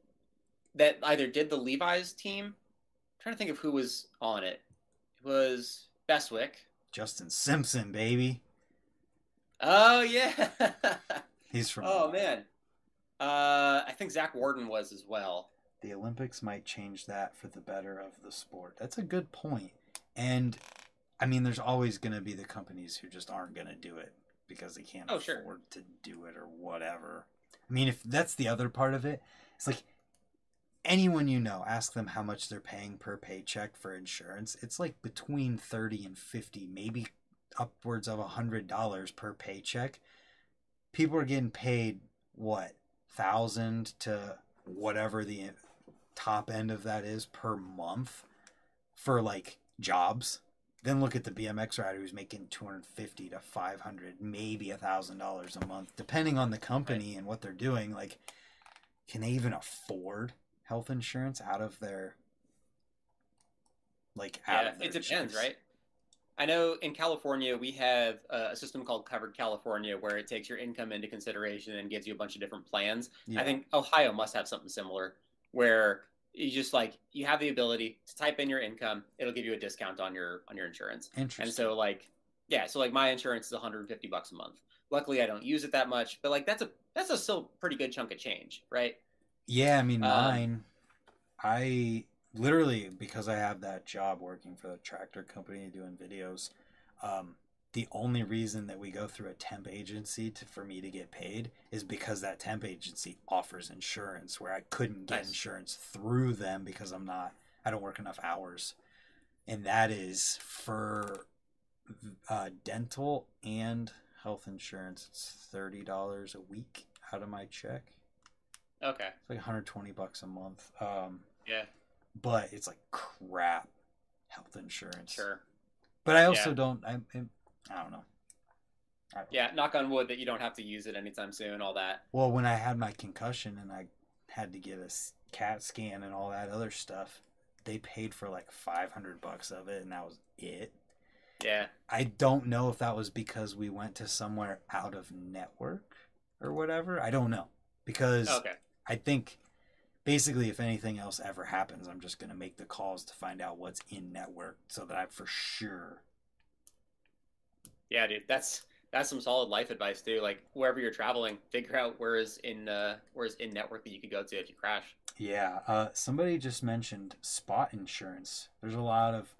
that either did the Levi's team. I'm trying to think of who was on it. It was Bestwick. Justin Simpson, baby. Oh yeah. He's from. oh man. Uh, I think Zach Warden was as well. The Olympics might change that for the better of the sport. That's a good point. And I mean, there's always going to be the companies who just aren't going to do it because they can't Oh, afford sure. to do it or whatever. I mean, if that's the other part of it, it's like anyone you know, ask them how much they're paying per paycheck for insurance. It's like between 30 and 50, maybe upwards of a $100 per paycheck. People are getting paid what? 1000 to whatever the top end of that is per month for like jobs. Then look at the BMX rider who's making 250 to 500, maybe a thousand dollars a month, depending on the company and what they're doing. Like, can they even afford health insurance out of their like out Yeah, of their it depends, right? I know in California we have a system called Covered California where it takes your income into consideration and gives you a bunch of different plans. Yeah. I think Ohio must have something similar where you just like you have the ability to type in your income, it'll give you a discount on your on your insurance. Interesting. And so like yeah, so like my insurance is 150 bucks a month. Luckily I don't use it that much, but like that's a that's a still pretty good chunk of change, right? Yeah, I mean Um, mine. I literally because I have that job working for the tractor company doing videos. Um, the only reason that we go through a temp agency to for me to get paid is because that temp agency offers insurance where I couldn't get Nice. insurance through them because I'm not I don't work enough hours, and that is for uh, dental and health insurance. It's thirty dollars a week out of my check. Okay. It's like 120 bucks a month. Um, Yeah, but it's like crap health insurance. sure. But I also Yeah. don't. I, I I don't know. I don't- Yeah, knock on wood that you don't have to use it anytime soon, all that. Well, when I had my concussion and I had to get a CAT scan and all that other stuff, they paid for like 500 bucks of it, and that was it. Yeah. I don't know if that was because we went to somewhere out of network or whatever. I don't know because Okay. I think basically if anything else ever happens, I'm just gonna make the calls to find out what's in network so that I for sure. Yeah, dude, that's that's some solid life advice too. Like wherever you're traveling, figure out where is in uh, where is in network that you could go to if you crash. Yeah. Uh, somebody just mentioned Spot Insurance. There's a lot of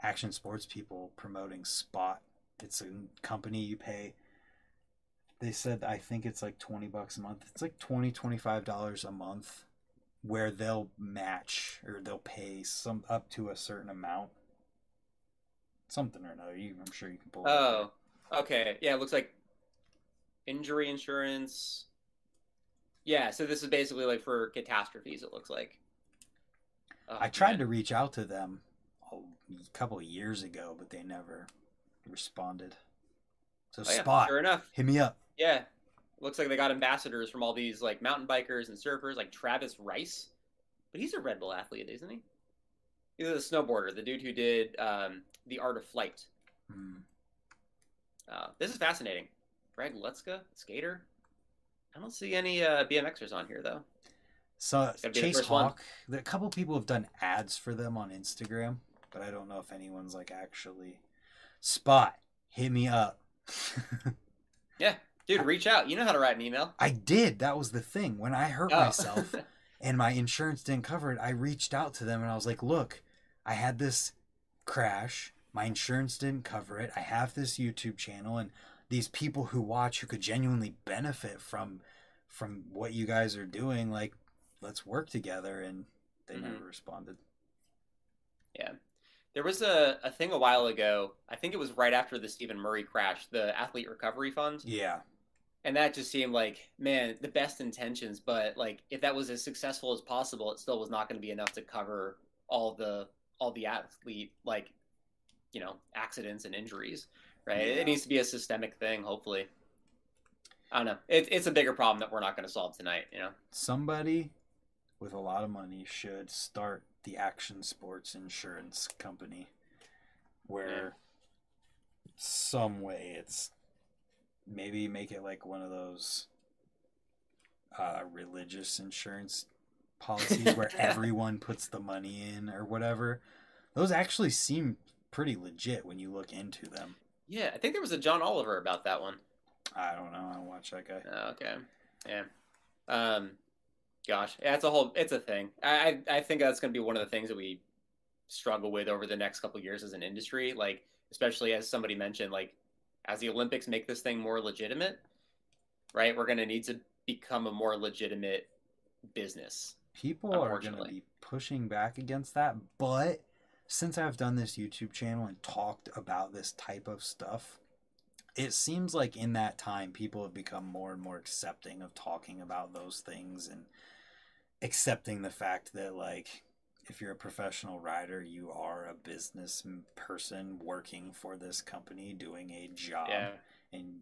action sports people promoting Spot. It's a company you pay. They said I think it's like 20 bucks a month. It's like 20 25 dollars a month where they'll match or they'll pay some up to a certain amount. Something or another. You, I'm sure you can pull it Oh, okay. Yeah, it looks like injury insurance. Yeah, so this is basically like for catastrophes. It looks like. Oh, I tried man. to reach out to them a couple of years ago, but they never responded. So Oh, yeah, Spot, Sure enough. hit me up. Yeah. Looks like they got ambassadors from all these like mountain bikers and surfers, like Travis Rice. But he's a Red Bull athlete, isn't he? He's a snowboarder, the dude who did um, the Art of Flight. Hmm. Uh, this is fascinating. Greg Lutzka, skater. I don't see any uh, BMXers on here though. So Chase first one. Hawk, a couple people have done ads for them on Instagram, but I don't know if anyone's like actually Spot. Hit me up. Yeah, dude, reach out. You know how to write an email. I did. That was the thing. When I hurt Oh. myself and my insurance didn't cover it, I reached out to them and I was like, "Look, I had this crash. My insurance didn't cover it. I have this YouTube channel and these people who watch who could genuinely benefit from from what you guys are doing, like let's work together." And they Mhm. never responded. Yeah. There was a, a thing a while ago. I think it was right after the Stephen Murray crash, the Athlete Recovery Fund. Yeah. And that just seemed like, man, the best intentions, but like if that was as successful as possible, it still was not going to be enough to cover all the all the athlete like you know, accidents and injuries, right? Yeah. It needs to be a systemic thing, hopefully. I don't know. It, it's a bigger problem that we're not going to solve tonight, you know. Somebody with a lot of money should start the action sports insurance company where some way it's maybe make it like one of those uh, religious insurance policies where everyone puts the money in or whatever. Those actually seem pretty legit when you look into them. Yeah, I think there was a John Oliver about that one. I don't know. I don't watch that guy. Oh, okay. Yeah. Um, gosh, yeah, it's a whole, it's a thing. I, I, I think that's going to be one of the things that we struggle with over the next couple years as an industry. Like, especially as somebody mentioned, like as the Olympics make this thing more legitimate, right? We're going to need to become a more legitimate business. People are going to be pushing back against that, but since I've done this YouTube channel and talked about this type of stuff, it seems like in that time people have become more and more accepting of talking about those things and accepting the fact that like if you're a professional rider you are a business person working for this company doing a job. Yeah. and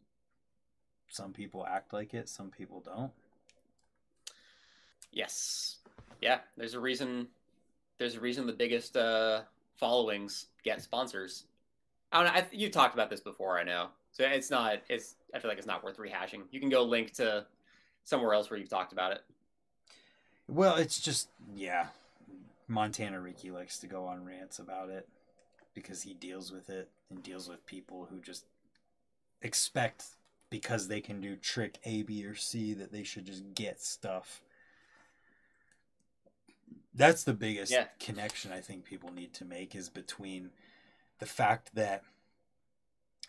some people act like it some people don't. Yes. Yeah there's a reason there's a reason the biggest uh followings get sponsors I don't know. I, you've talked about this before, I know. So it's not. It's. I feel like it's not worth rehashing. You can go link to somewhere else where you've talked about it. Well, it's just yeah. Montana Ricky likes to go on rants about it because he deals with it and deals with people who just expect because they can do trick A, B, or C that they should just get stuff. That's the biggest yeah. connection I think people need to make is between the fact that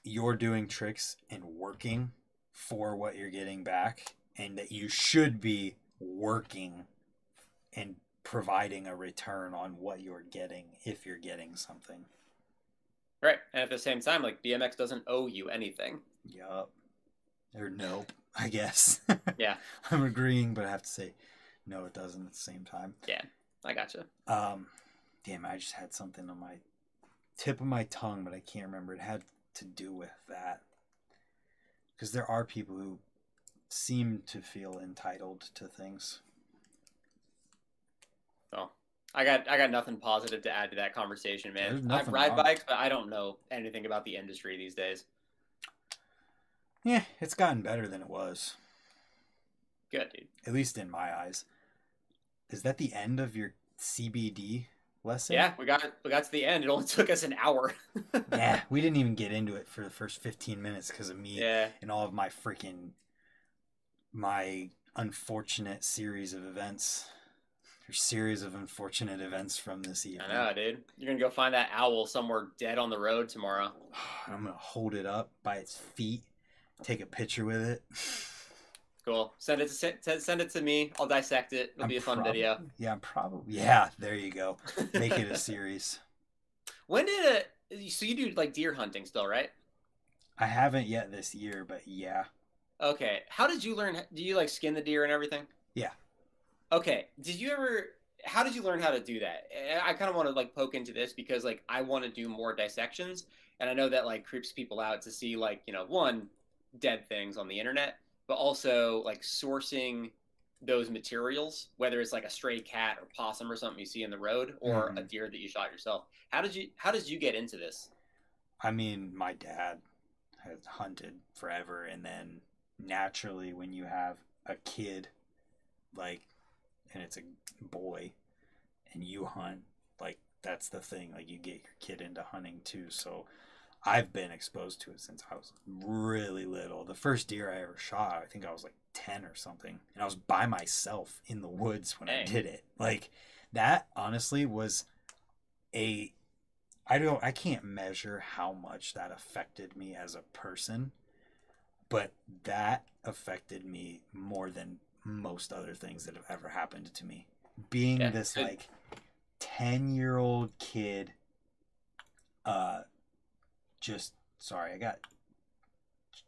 you're doing tricks and working for what you're getting back and that you should be working and providing a return on what you're getting if you're getting something. Right. And at the same time, like BMX doesn't owe you anything. Yup. Or nope, I guess. yeah. I'm agreeing, but I have to say no, it doesn't at the same time. Yeah, I gotcha. Um damn, I just had something on my tip of my tongue, but I can't remember. It had to do with that. Because there are people who seem to feel entitled to things. Oh, I got I got nothing positive to add to that conversation, man. I ride wrong. bikes, but I don't know anything about the industry these days. Yeah, it's gotten better than it was. Good, dude. At least in my eyes. Is that the end of your CBD lesson. Yeah, we got we got to the end. It only took us an hour. yeah, we didn't even get into it for the first 15 minutes because of me yeah. and all of my freaking my unfortunate series of events. Or series of unfortunate events from this evening. I know, dude. You're gonna go find that owl somewhere dead on the road tomorrow. I'm gonna hold it up by its feet, take a picture with it. Cool. Send it to send it to me. I'll dissect it. It'll I'm be a fun prob- video. Yeah, I'm probably. Yeah, there you go. Make it a series. When did it? So you do like deer hunting still, right? I haven't yet this year, but yeah. Okay. How did you learn? Do you like skin the deer and everything? Yeah. Okay. Did you ever? How did you learn how to do that? I kind of want to like poke into this because like I want to do more dissections, and I know that like creeps people out to see like you know one dead things on the internet but also like sourcing those materials, whether it's like a stray cat or possum or something you see in the road, or mm-hmm. a deer that you shot yourself. How did you How did you get into this? I mean, my dad has hunted forever, and then naturally, when you have a kid, like, and it's a boy, and you hunt, like that's the thing. Like, you get your kid into hunting too. So I've been exposed to it since I was really little. The first deer I ever shot, I think I was like 10 or something. And I was by myself in the woods when Dang. I did it. Like that honestly was a I don't I can't measure how much that affected me as a person, but that affected me more than most other things that have ever happened to me. Being yeah, this like 10-year-old kid uh just sorry, I got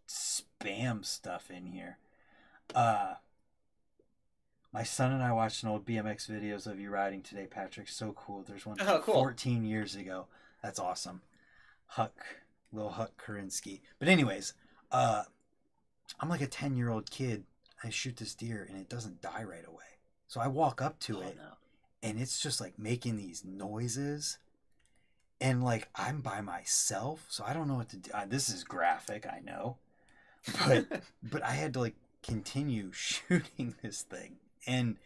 spam stuff in here. Uh my son and I watched an old BMX videos of you riding today, Patrick. So cool. There's one oh, cool. 14 years ago. That's awesome. Huck, little Huck Karinsky. But anyways, uh I'm like a 10 year old kid. I shoot this deer and it doesn't die right away. So I walk up to oh, it no. and it's just like making these noises and like I'm by myself, so I don't know what to do. This is graphic, I know, but but I had to like continue shooting this thing, and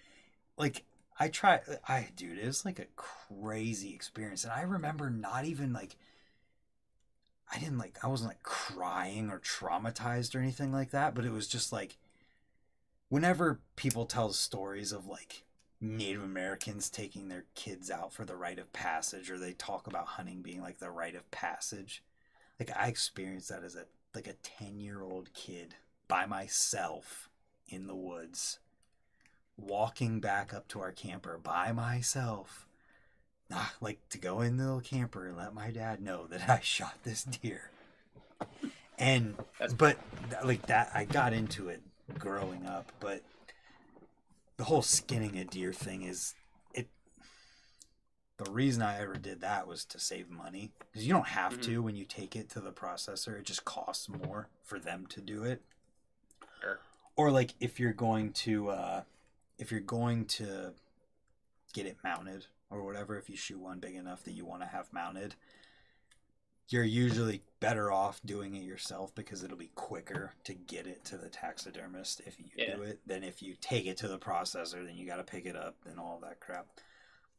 like I try, I dude, it was like a crazy experience, and I remember not even like. I didn't like I wasn't like crying or traumatized or anything like that, but it was just like whenever people tell stories of like Native Americans taking their kids out for the rite of passage or they talk about hunting being like the rite of passage, like I experienced that as a like a 10-year-old kid by myself in the woods walking back up to our camper by myself ah, like to go in the camper and let my dad know that I shot this deer. And That's- but like that I got into it growing up, but the whole skinning a deer thing is it the reason I ever did that was to save money because you don't have Mhm. to when you take it to the processor it just costs more for them to do it Sure. or like if you're going to uh if you're going to get it mounted or whatever if you shoot one big enough that you want to have mounted you're usually better off doing it yourself because it'll be quicker to get it to the taxidermist if you Yeah. do it than if you take it to the processor then you got to pick it up and all that crap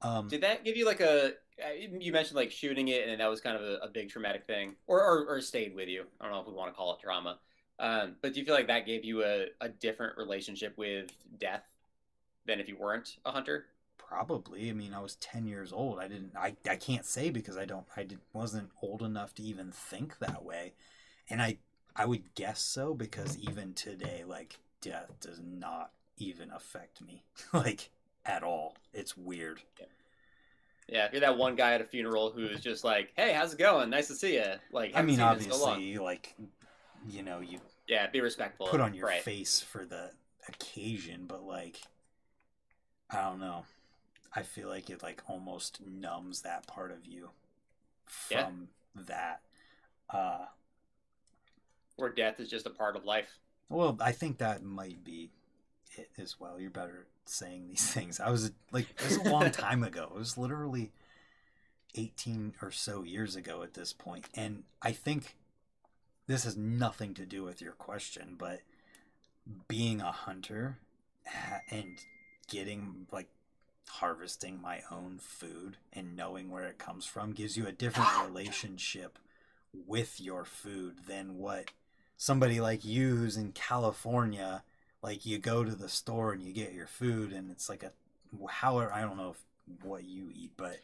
um Did that give you like a? uh, You mentioned like shooting it, and that was kind of a, a big traumatic thing, or, or or stayed with you. I don't know if we want to call it trauma, um, but do you feel like that gave you a, a different relationship with death than if you weren't a hunter? Probably. I mean, I was 10 years old. I didn't I, I can't say because I don't I did, wasn't old enough to even think that way. And I I would guess so because even today like death does not even affect me like at all. It's weird. Yeah, if you're that one guy at a funeral who's just like, "Hey, how's it going? Nice to see you." Like, I mean, in so obviously like you know, you yeah, be respectful. put on your face for the occasion, but like I don't know. I feel like it like almost numbs that part of you Yeah. from that. Uh Where death is just a part of life. well, I think that might be it as well. You're better saying these things. I was like it was a long time ago. It was literally 18 or so years ago at this point. And I think this has nothing to do with your question, but being a hunter and getting like harvesting my own food and knowing where it comes from gives you a different relationship with your food than what somebody like you who's in California like you go to the store and you get your food and it's like a however I don't know if, what you eat but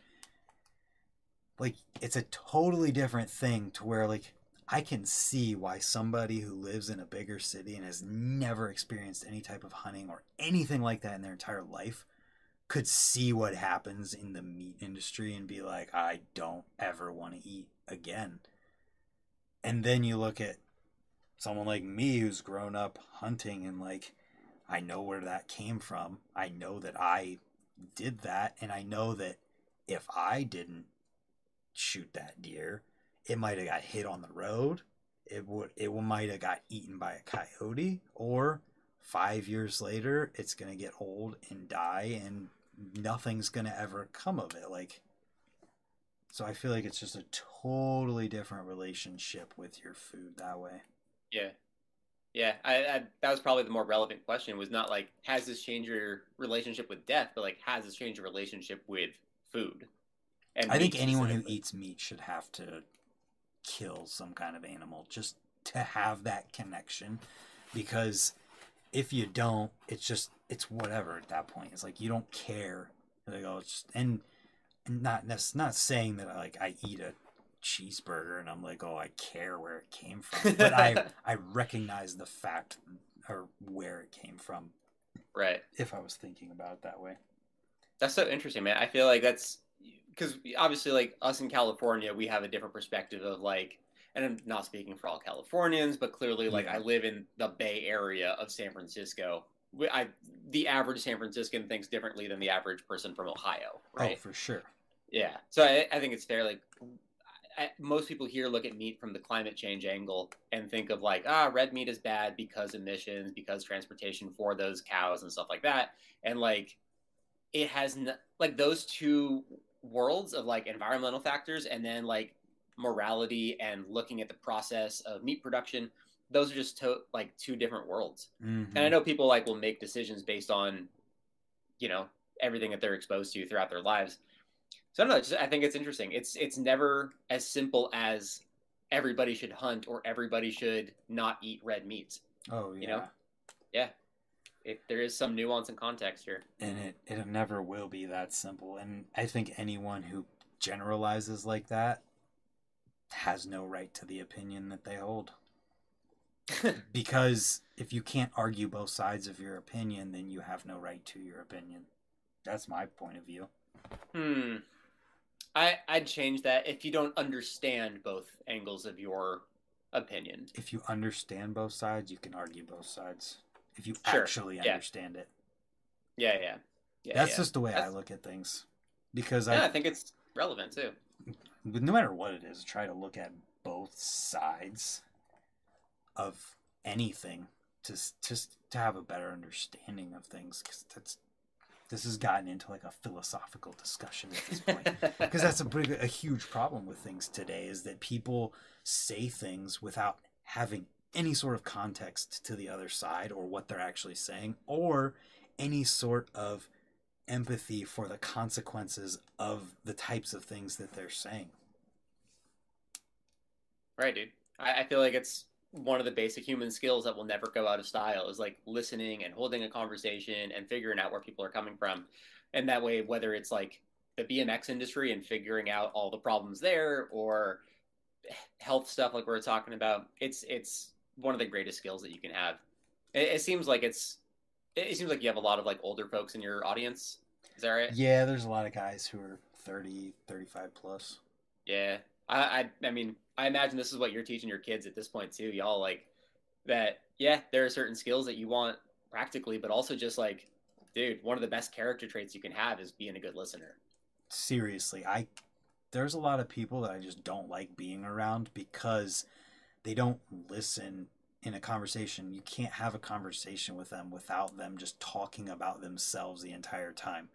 like it's a totally different thing to where like I can see why somebody who lives in a bigger city and has never experienced any type of hunting or anything like that in their entire life could see what happens in the meat industry and be like, I don't ever want to eat again. And then you look at someone like me who's grown up hunting and like, I know where that came from. I know that I did that. And I know that if I didn't shoot that deer, it might have got hit on the road. It would it might have got eaten by a coyote, or five years later, it's gonna get old and die, and nothing's gonna ever come of it. Like, so I feel like it's just a totally different relationship with your food that way. Yeah. Yeah, I, I that was probably the more relevant question. Was not like has this changed your relationship with death, but like has this changed your relationship with food? And I think anyone who eats meat should have to kill some kind of animal just to have that connection because if you don't it's just it's whatever at that point it's like you don't care like oh it's just, and, and not that's not saying that like I eat a cheeseburger and I'm like oh I care where it came from but I I recognize the fact or where it came from right. if I was thinking about it that way That's so interesting, man. I feel like that's because obviously, like us in California, we have a different perspective of like, and I'm not speaking for all Californians, but clearly, like, Yeah. I live in the Bay Area of San Francisco. I the average San Franciscan thinks differently than the average person from Ohio, right? oh for sure Yeah. So I, I think it's fair. Like, I, most people here look at meat from the climate change angle and think of like, ah, red meat is bad because emissions, because transportation for those cows and stuff like that. And like, it has n- like those two worlds of like environmental factors and then like morality and looking at the process of meat production those are just to- like two different worlds. Mhm. And I know people like will make decisions based on, you know, everything that they're exposed to throughout their lives. So I don't know. Just, I think it's interesting. It's it's never as simple as everybody should hunt or everybody should not eat red meat. oh yeah. you know? Yeah, it, there is some nuance and context here. and it it never will be that simple and i think anyone who generalizes like that has no right to the opinion that they hold because if you can't argue both sides of your opinion then you have no right to your opinion that's my point of view Hmm. I I'd change that if you don't understand both angles of your opinion. if you understand both sides you can argue both sides if you Sure, actually yeah. understand it Yeah, yeah, yeah. that's yeah. just the way i look at things because Yeah, I i think it's relevant too. But no matter what it is, try to look at both sides of anything to just to have a better understanding of things. Because that's this has gotten into like a philosophical discussion at this point. Because that's a big, a huge problem with things today is that people say things without having any sort of context to the other side or what they're actually saying or any sort of empathy for the consequences of the types of things that they're saying. Right, dude. I, I feel like it's one of the basic human skills that will never go out of style is like listening and holding a conversation and figuring out where people are coming from. And that way, whether it's like the BMX industry and figuring out all the problems there or health stuff like we are talking about, it's it's one of the greatest skills that you can have. It, it seems like it's it seems like you have a lot of like older folks in your audience. Is that right? Yeah, there's a lot of guys who are 30, 35 plus. Yeah. I, I I mean, I imagine this is what you're teaching your kids at this point too. Y'all like that, yeah, there are certain skills that you want practically, but also just like, dude, one of the best character traits you can have is being a good listener. Seriously, I there's a lot of people that I just don't like being around because they don't listen in a conversation. You can't have a conversation with them without them just talking about themselves the entire time.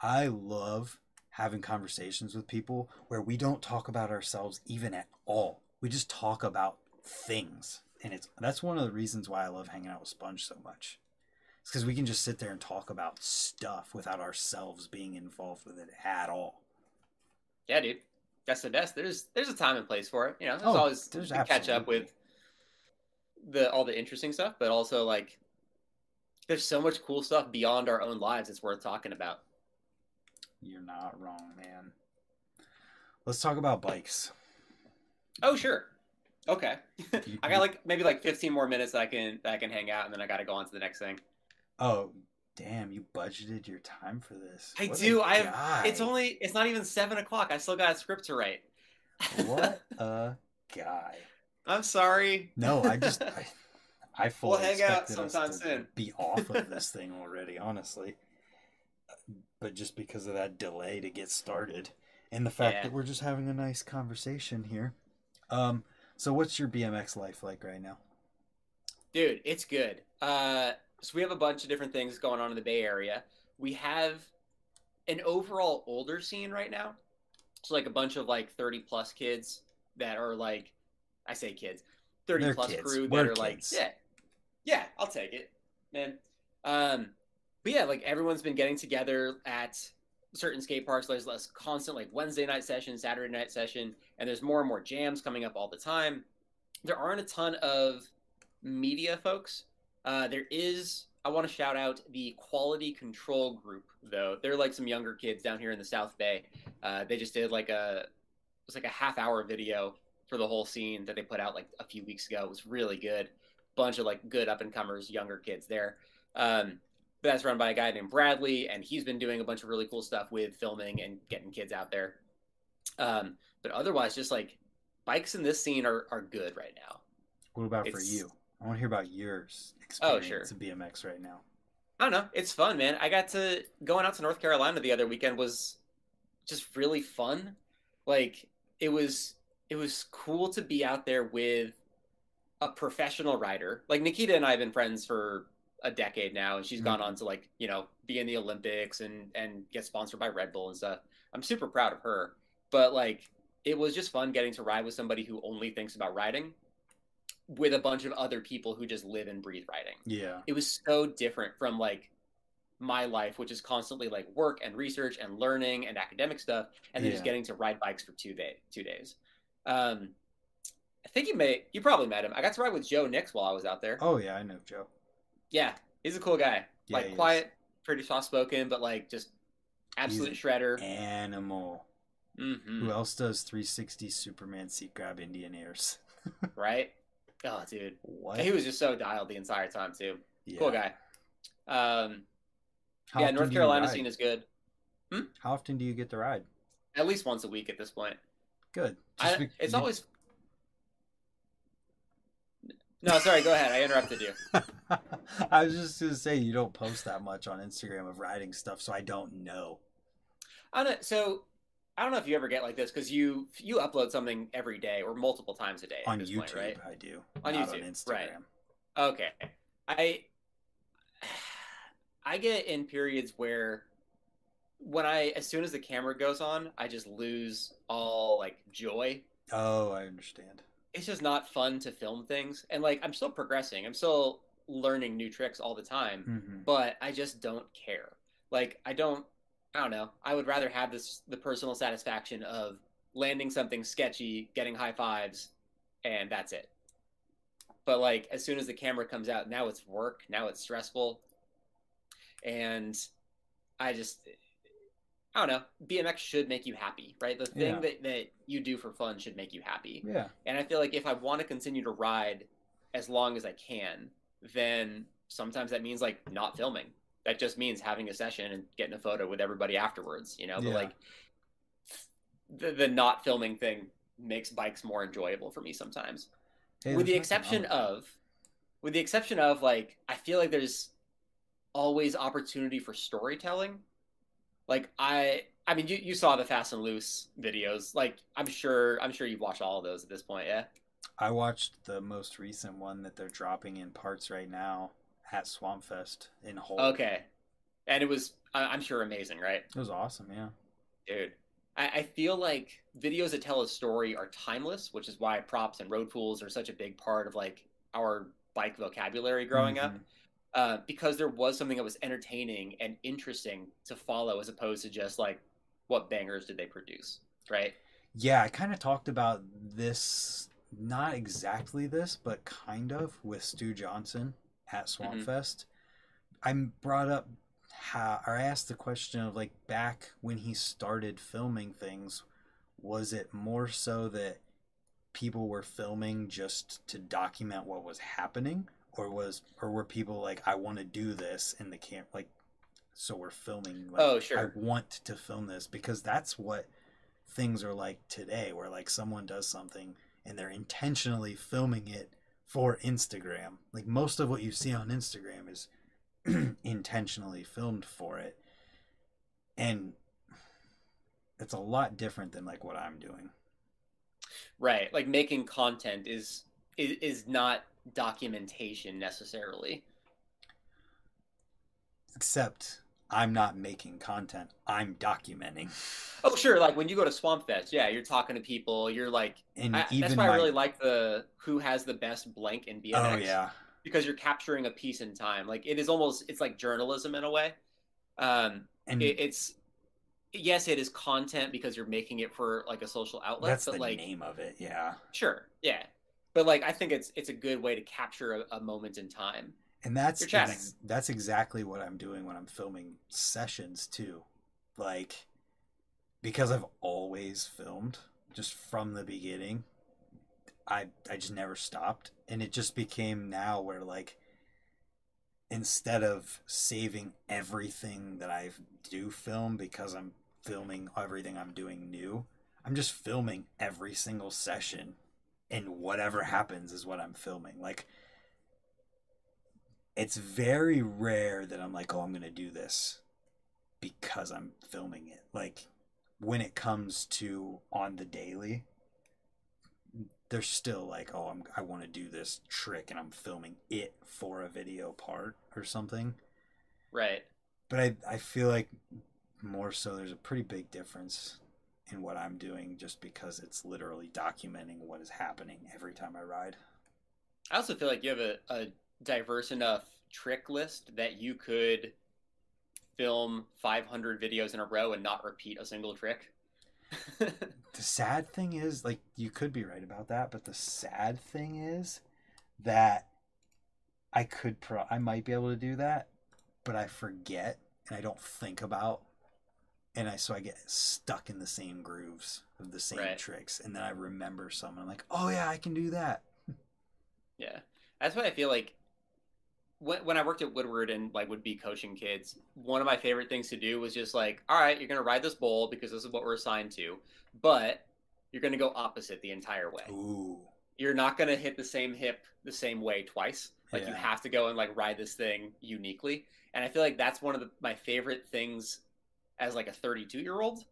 I love having conversations with people where we don't talk about ourselves even at all. We just talk about things. And it's that's one of the reasons why I love hanging out with Sponge so much. It's because we can just sit there and talk about stuff without ourselves being involved with it at all. Yeah, dude. That's the best. There's there's a time and place for it. You know, there's Oh, always there's to catch up with the all the interesting stuff, but also like there's so much cool stuff beyond our own lives it's worth talking about. You're not wrong, man. Let's talk about bikes. Oh, sure. Okay. I got like maybe like 15 more minutes that I can that I can hang out, and then I got to go on to the next thing. Oh, damn! You budgeted your time for this. I What do, I have- It's only it's not even seven o'clock. I still got a script to write. what a guy. I'm sorry. No, I just I, I fully We'll hang out sometime soon. be off of this thing already, honestly. But just because of that delay to get started, and the fact Yeah. that we're just having a nice conversation here. Um. So, what's your BMX life like right now? Dude, it's good. Uh, so we have a bunch of different things going on in the Bay Area. We have an overall older scene right now. So like a bunch of like 30 plus kids that are like, I say kids, 30 They're plus kids. crew that We're are like, yeah, yeah, I'll take it, man. Um, but yeah, like everyone's been getting together at certain skate parks. There's less constant like Wednesday night session, Saturday night session, and there's more and more jams coming up all the time. There aren't a ton of media folks. Uh, there is, I want to shout out the Quality Control Group, though. They're like some younger kids down here in the South Bay. Uh, they just did like a, it was like a half hour video for the whole scene that they put out like a few weeks ago. It was really good. Bunch of like good up and comers, younger kids there. Um, but that's run by a guy named Bradley, and he's been doing a bunch of really cool stuff with filming and getting kids out there. Um, but otherwise, just like bikes in this scene are, are good right now. What about for you? I want to hear about yours Oh, experience sure. of BMX right now. I don't know. It's fun, man. I got to going out to North Carolina the other weekend was just really fun. Like it was it was cool to be out there with a professional rider. Like Nikita and I have been friends for a decade now and she's gone Mhm. on to like, you know, be in the Olympics and and get sponsored by Red Bull and stuff. I'm super proud of her. But like it was just fun getting to ride with somebody who only thinks about riding. with a bunch of other people who just live and breathe riding. Yeah. It was so different from like my life, which is constantly like work and research and learning and academic stuff, and then just getting to ride bikes for two day two days. Um, I think you may you probably met him. I got to ride with Joe Nix while I was out there. Oh yeah, I know Joe. Yeah, he's a cool guy. Yeah, like is. quiet, pretty soft spoken, but like just absolute shredder. Animal. hmm Who else does 360 Superman seat grab Indian airs? Right? Oh, dude, What? he was just so dialed the entire time too. Yeah. Cool guy. Um, How yeah, North Carolina scene is good. How often do you get to ride? At least once a week at this point. Good. I, be- it's always. No, sorry. Go ahead. I interrupted you. I was just gonna say you don't post that much on Instagram of riding stuff, so I don't know. I don't. So I don't know if you ever get like this because you you upload something every day or multiple times a day On YouTube, point, right? I do. On not YouTube, on Instagram. right. Okay. I I get in periods where when I as soon as the camera goes on, I just lose all like joy. Oh, I understand. It's just not fun to film things. And like I'm still progressing. I'm still learning new tricks all the time, hmm but I just don't care. Like I don't I don't know. I would rather have this the personal satisfaction of landing something sketchy, getting high fives, and that's it. But like as soon as the camera comes out, now it's work, now it's stressful. And I just I don't know. BMX should make you happy, right? The thing Yeah. that, that you do for fun should make you happy. Yeah. And I feel like if I want to continue to ride as long as I can, then sometimes that means like not filming. That just means having a session and getting a photo with everybody afterwards, you know? But Yeah. like the, the not filming thing makes bikes more enjoyable for me sometimes. Hey, with the exception of with the exception of like I feel like there's always opportunity for storytelling. Like I I mean you, you saw the Fast and Loose videos. Like I'm sure I'm sure you've watched all of those at this point, yeah? I watched the most recent one that they're dropping in parts right now at Swampfest in Hull. Okay. And it was I'm sure amazing, right? It was awesome, yeah. Dude. I, I feel like videos that tell a story are timeless, which is why props and Road Fools are such a big part of like our bike vocabulary growing up. Mm-hmm. Uh, because there was something that was entertaining and interesting to follow as opposed to just like what bangers did they produce right Yeah, I kind of talked about this, not exactly this, but kind of with Stu Johnson at Mm-hmm. Swampfest. I brought up how, or I asked the question of like back when he started filming things, was it more so that people were filming just to document what was happening, or was, or were people like, I want to do this in the camp, like, so we're filming. Like, Oh, sure. I want to film this because that's what things are like today where like someone does something and they're intentionally filming it for Instagram. Like most of what you see on Instagram is intentionally filmed for it. And it's a lot different than like what I'm doing. right like making content is is, is not documentation necessarily Except I'm not making content. I'm documenting. oh sure like when you go to swamp fest yeah you're talking to people you're like And I, even that's why my, i really like the who has the best blank in bmx Oh yeah. because you're capturing a piece in time like it is almost it's like journalism in a way um And it, it's yes it is content because you're making it for like a social outlet that's but the like name of it. Yeah. sure yeah but like i think it's it's a good way to capture a, a moment in time And that's ex- that's exactly what I'm doing when I'm filming sessions too. Like because I've always filmed just from the beginning. I I just never stopped and it just became now where like instead of saving everything that I do film because I'm filming everything I'm doing new, I'm just filming every single session and whatever happens is what I'm filming. Like it's very rare that I'm like, oh, I'm going to do this because I'm filming it. Like when it comes to on the daily, they're still like, oh, I'm, I want to do this trick and I'm filming it for a video part or something. right But I, I feel like more so there's a pretty big difference in what I'm doing just because it's literally documenting what is happening every time I ride. I also feel like you have a, a diverse enough trick list that you could film 500 videos in a row and not repeat a single trick. the sad thing is, like, you could be right about that, but the sad thing is that I could, pro- I might be able to do that, but I forget and I don't think about, and I so I get stuck in the same grooves of the same Right. tricks, and then I remember some, I'm like, oh yeah, I can do that. Yeah, that's what I feel like. When, when I worked at Woodward and like would be coaching kids, one of my favorite things to do was just like, all right, you're gonna ride this bowl because this is what we're assigned to, but you're gonna go opposite the entire way. Ooh, You're not gonna hit the same hip the same way twice. Like you have to go and like ride this thing uniquely. And I feel like that's one of the, my favorite things as like a 32 year old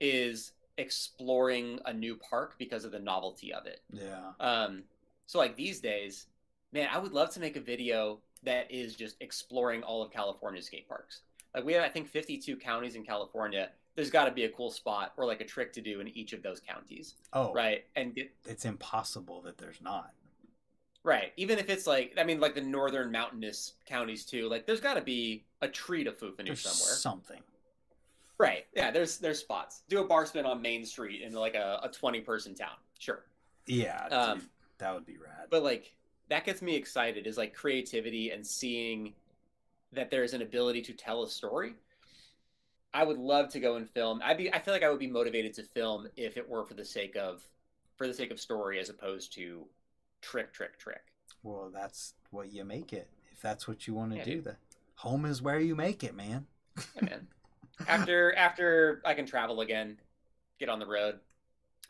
is exploring a new park because of the novelty of it. yeah, Um, so like these days, man, I would love to make a video that is just exploring all of California's skate parks. Like we have, I think, 52 counties in California. There's got to be a cool spot or like a trick to do in each of those counties, oh, right? And get it's impossible that there's not. right, even if it's like, I mean, like the northern mountainous counties too. Like there's got to be a tree to There's somewhere, something. Right? Yeah, there's there's spots. Do a bar spin on Main Street in like a, a 20 person town, sure. Yeah, Um, dude, that would be rad. but like that gets me excited is like creativity and seeing that there's an ability to tell a story i would love to go and film i'd be i feel like i would be motivated to film if it were for the sake of for the sake of story as opposed to trick trick trick Well, that's what you make it. If that's what you want to Yeah, do, dude. that home is where you make it, man. yeah, man after after i can travel again get on the road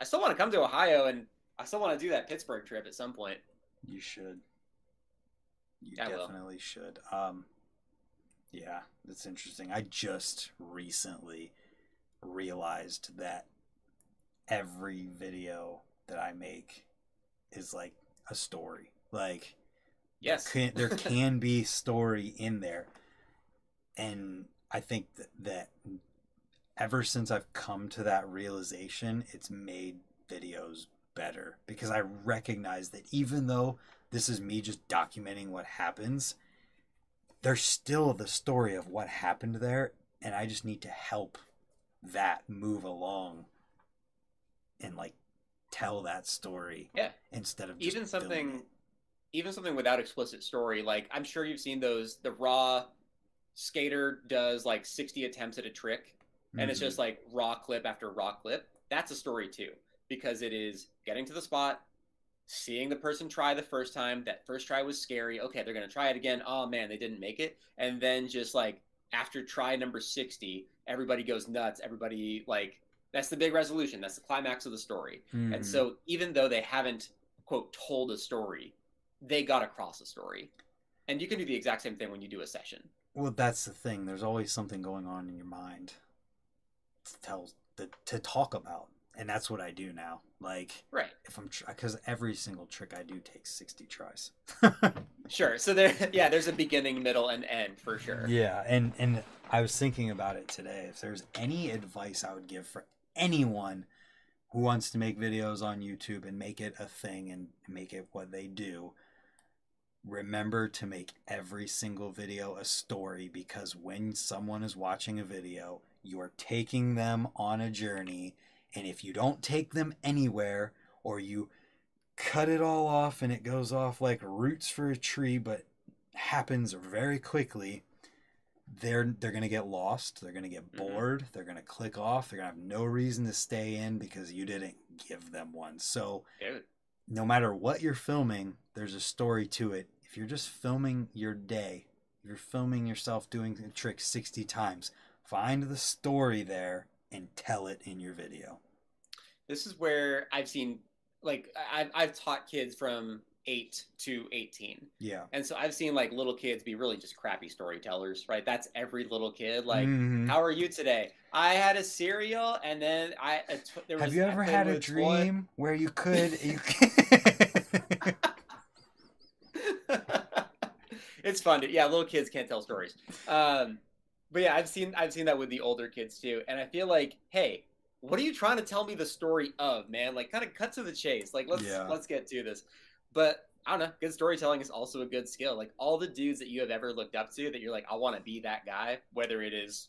i still want to come to ohio and i still want to do that pittsburgh trip at some point You should. You I will. definitely should. Um, yeah, that's interesting. I just recently realized that every video that I make is like a story. Like yes can, there can be story in there and i think that, that ever since i've come to that realization it's made videos better because i recognize that even though this is me just documenting what happens there's still the story of what happened there and i just need to help that move along and like tell that story Yeah. instead of just even something even something without explicit story like i'm sure you've seen those the raw skater does like 60 attempts at a trick and it's Mhm. just like raw clip after raw clip that's a story too because it is getting to the spot seeing the person try the first time that first try was scary okay they're going to try it again oh man they didn't make it and then just like after try number 60 everybody goes nuts everybody like that's the big resolution that's the climax of the story Mhm. and so even though they haven't quote told a story, they got across a story. And you can do the exact same thing when you do a session. Well, that's the thing. There's always something going on in your mind to tell to, to talk about, and that's what I do now. Like Right. if I'm because every single trick I do takes sixty tries. Sure. So there yeah, there's a beginning, middle, and end for sure. Yeah, and and I was thinking about it today. If there's any advice I would give for anyone who wants to make videos on YouTube and make it a thing and make it what they do, remember to make every single video a story because when someone is watching a video, you're taking them on a journey, and if you don't take them anywhere or you cut it all off and it goes off like roots for a tree but happens very quickly they're they're gonna get lost they're gonna get Mhm. bored they're gonna click off they're gonna have no reason to stay in because you didn't give them one so Dude. no matter what you're filming there's a story to it if you're just filming your day if you're filming yourself doing a trick 60 times find the story there and tell it in your video This is where I've seen like I've I've taught kids from eight to eighteen. yeah And so I've seen like little kids be really just crappy storytellers, right? That's every little kid. Like, Mhm. how are you today? I had a cereal, and then I a t- there was. have you ever had a dream where you could you it's fun. To, yeah, little kids can't tell stories. Um, but yeah, I've seen I've seen that with the older kids too, and I feel like, hey, what are you trying to tell me the story of, man? Like, kind of cut to the chase. Like, let's Yeah. let's get to this. But I don't know. Good storytelling is also a good skill. Like all the dudes that you have ever looked up to, that you're like, I want to be that guy. Whether it is,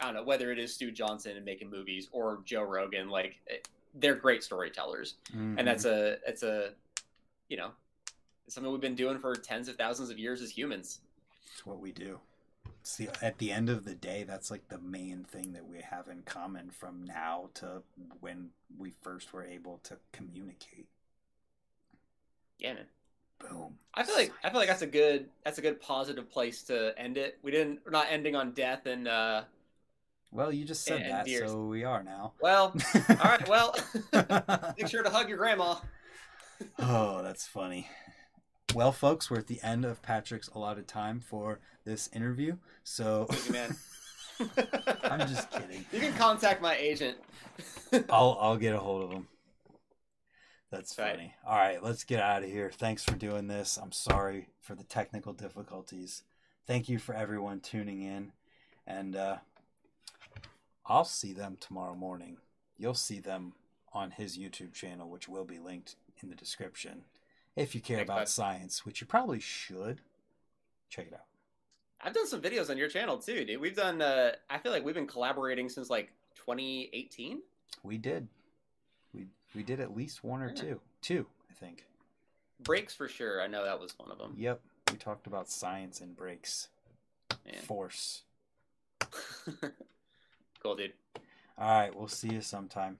I don't know, whether it is Stu Johnson and making movies or Joe Rogan, like eh, they're great storytellers, Mhm. and that's a, it's a, you know, it's something we've been doing for tens of thousands of years as humans. It's what we do. See, at the end of the day, that's like the main thing that we have in common from now to when we first were able to communicate. Yeah, man. Boom. I feel like I feel like that's a good that's a good positive place to end it. We didn't we're not ending on death and uh Well, you just said that, deers. so we are now. well, all right, well, make sure to hug your grandma. oh, that's funny. Well, folks, we're at the end of Patrick's allotted time for this interview. So Thank you, man. I'm just kidding. You can contact my agent. I'll I'll get a hold of him. That's Right. funny. All right, let's get out of here. Thanks for doing this. I'm sorry for the technical difficulties. Thank you for everyone tuning in, and uh, I'll see them tomorrow morning. You'll see them on his YouTube channel, which will be linked in the description. If you care about science, which you probably should, check it out. I've done some videos on your channel too, dude. We've done. Uh, I feel like we've been collaborating since like 2018. We did. We we did at least one or Yeah. two. Two, I think. Brakes for sure. I know that was one of them. Yep. We talked about science and brakes. Man. Force. cool, dude. All right, we'll see you sometime.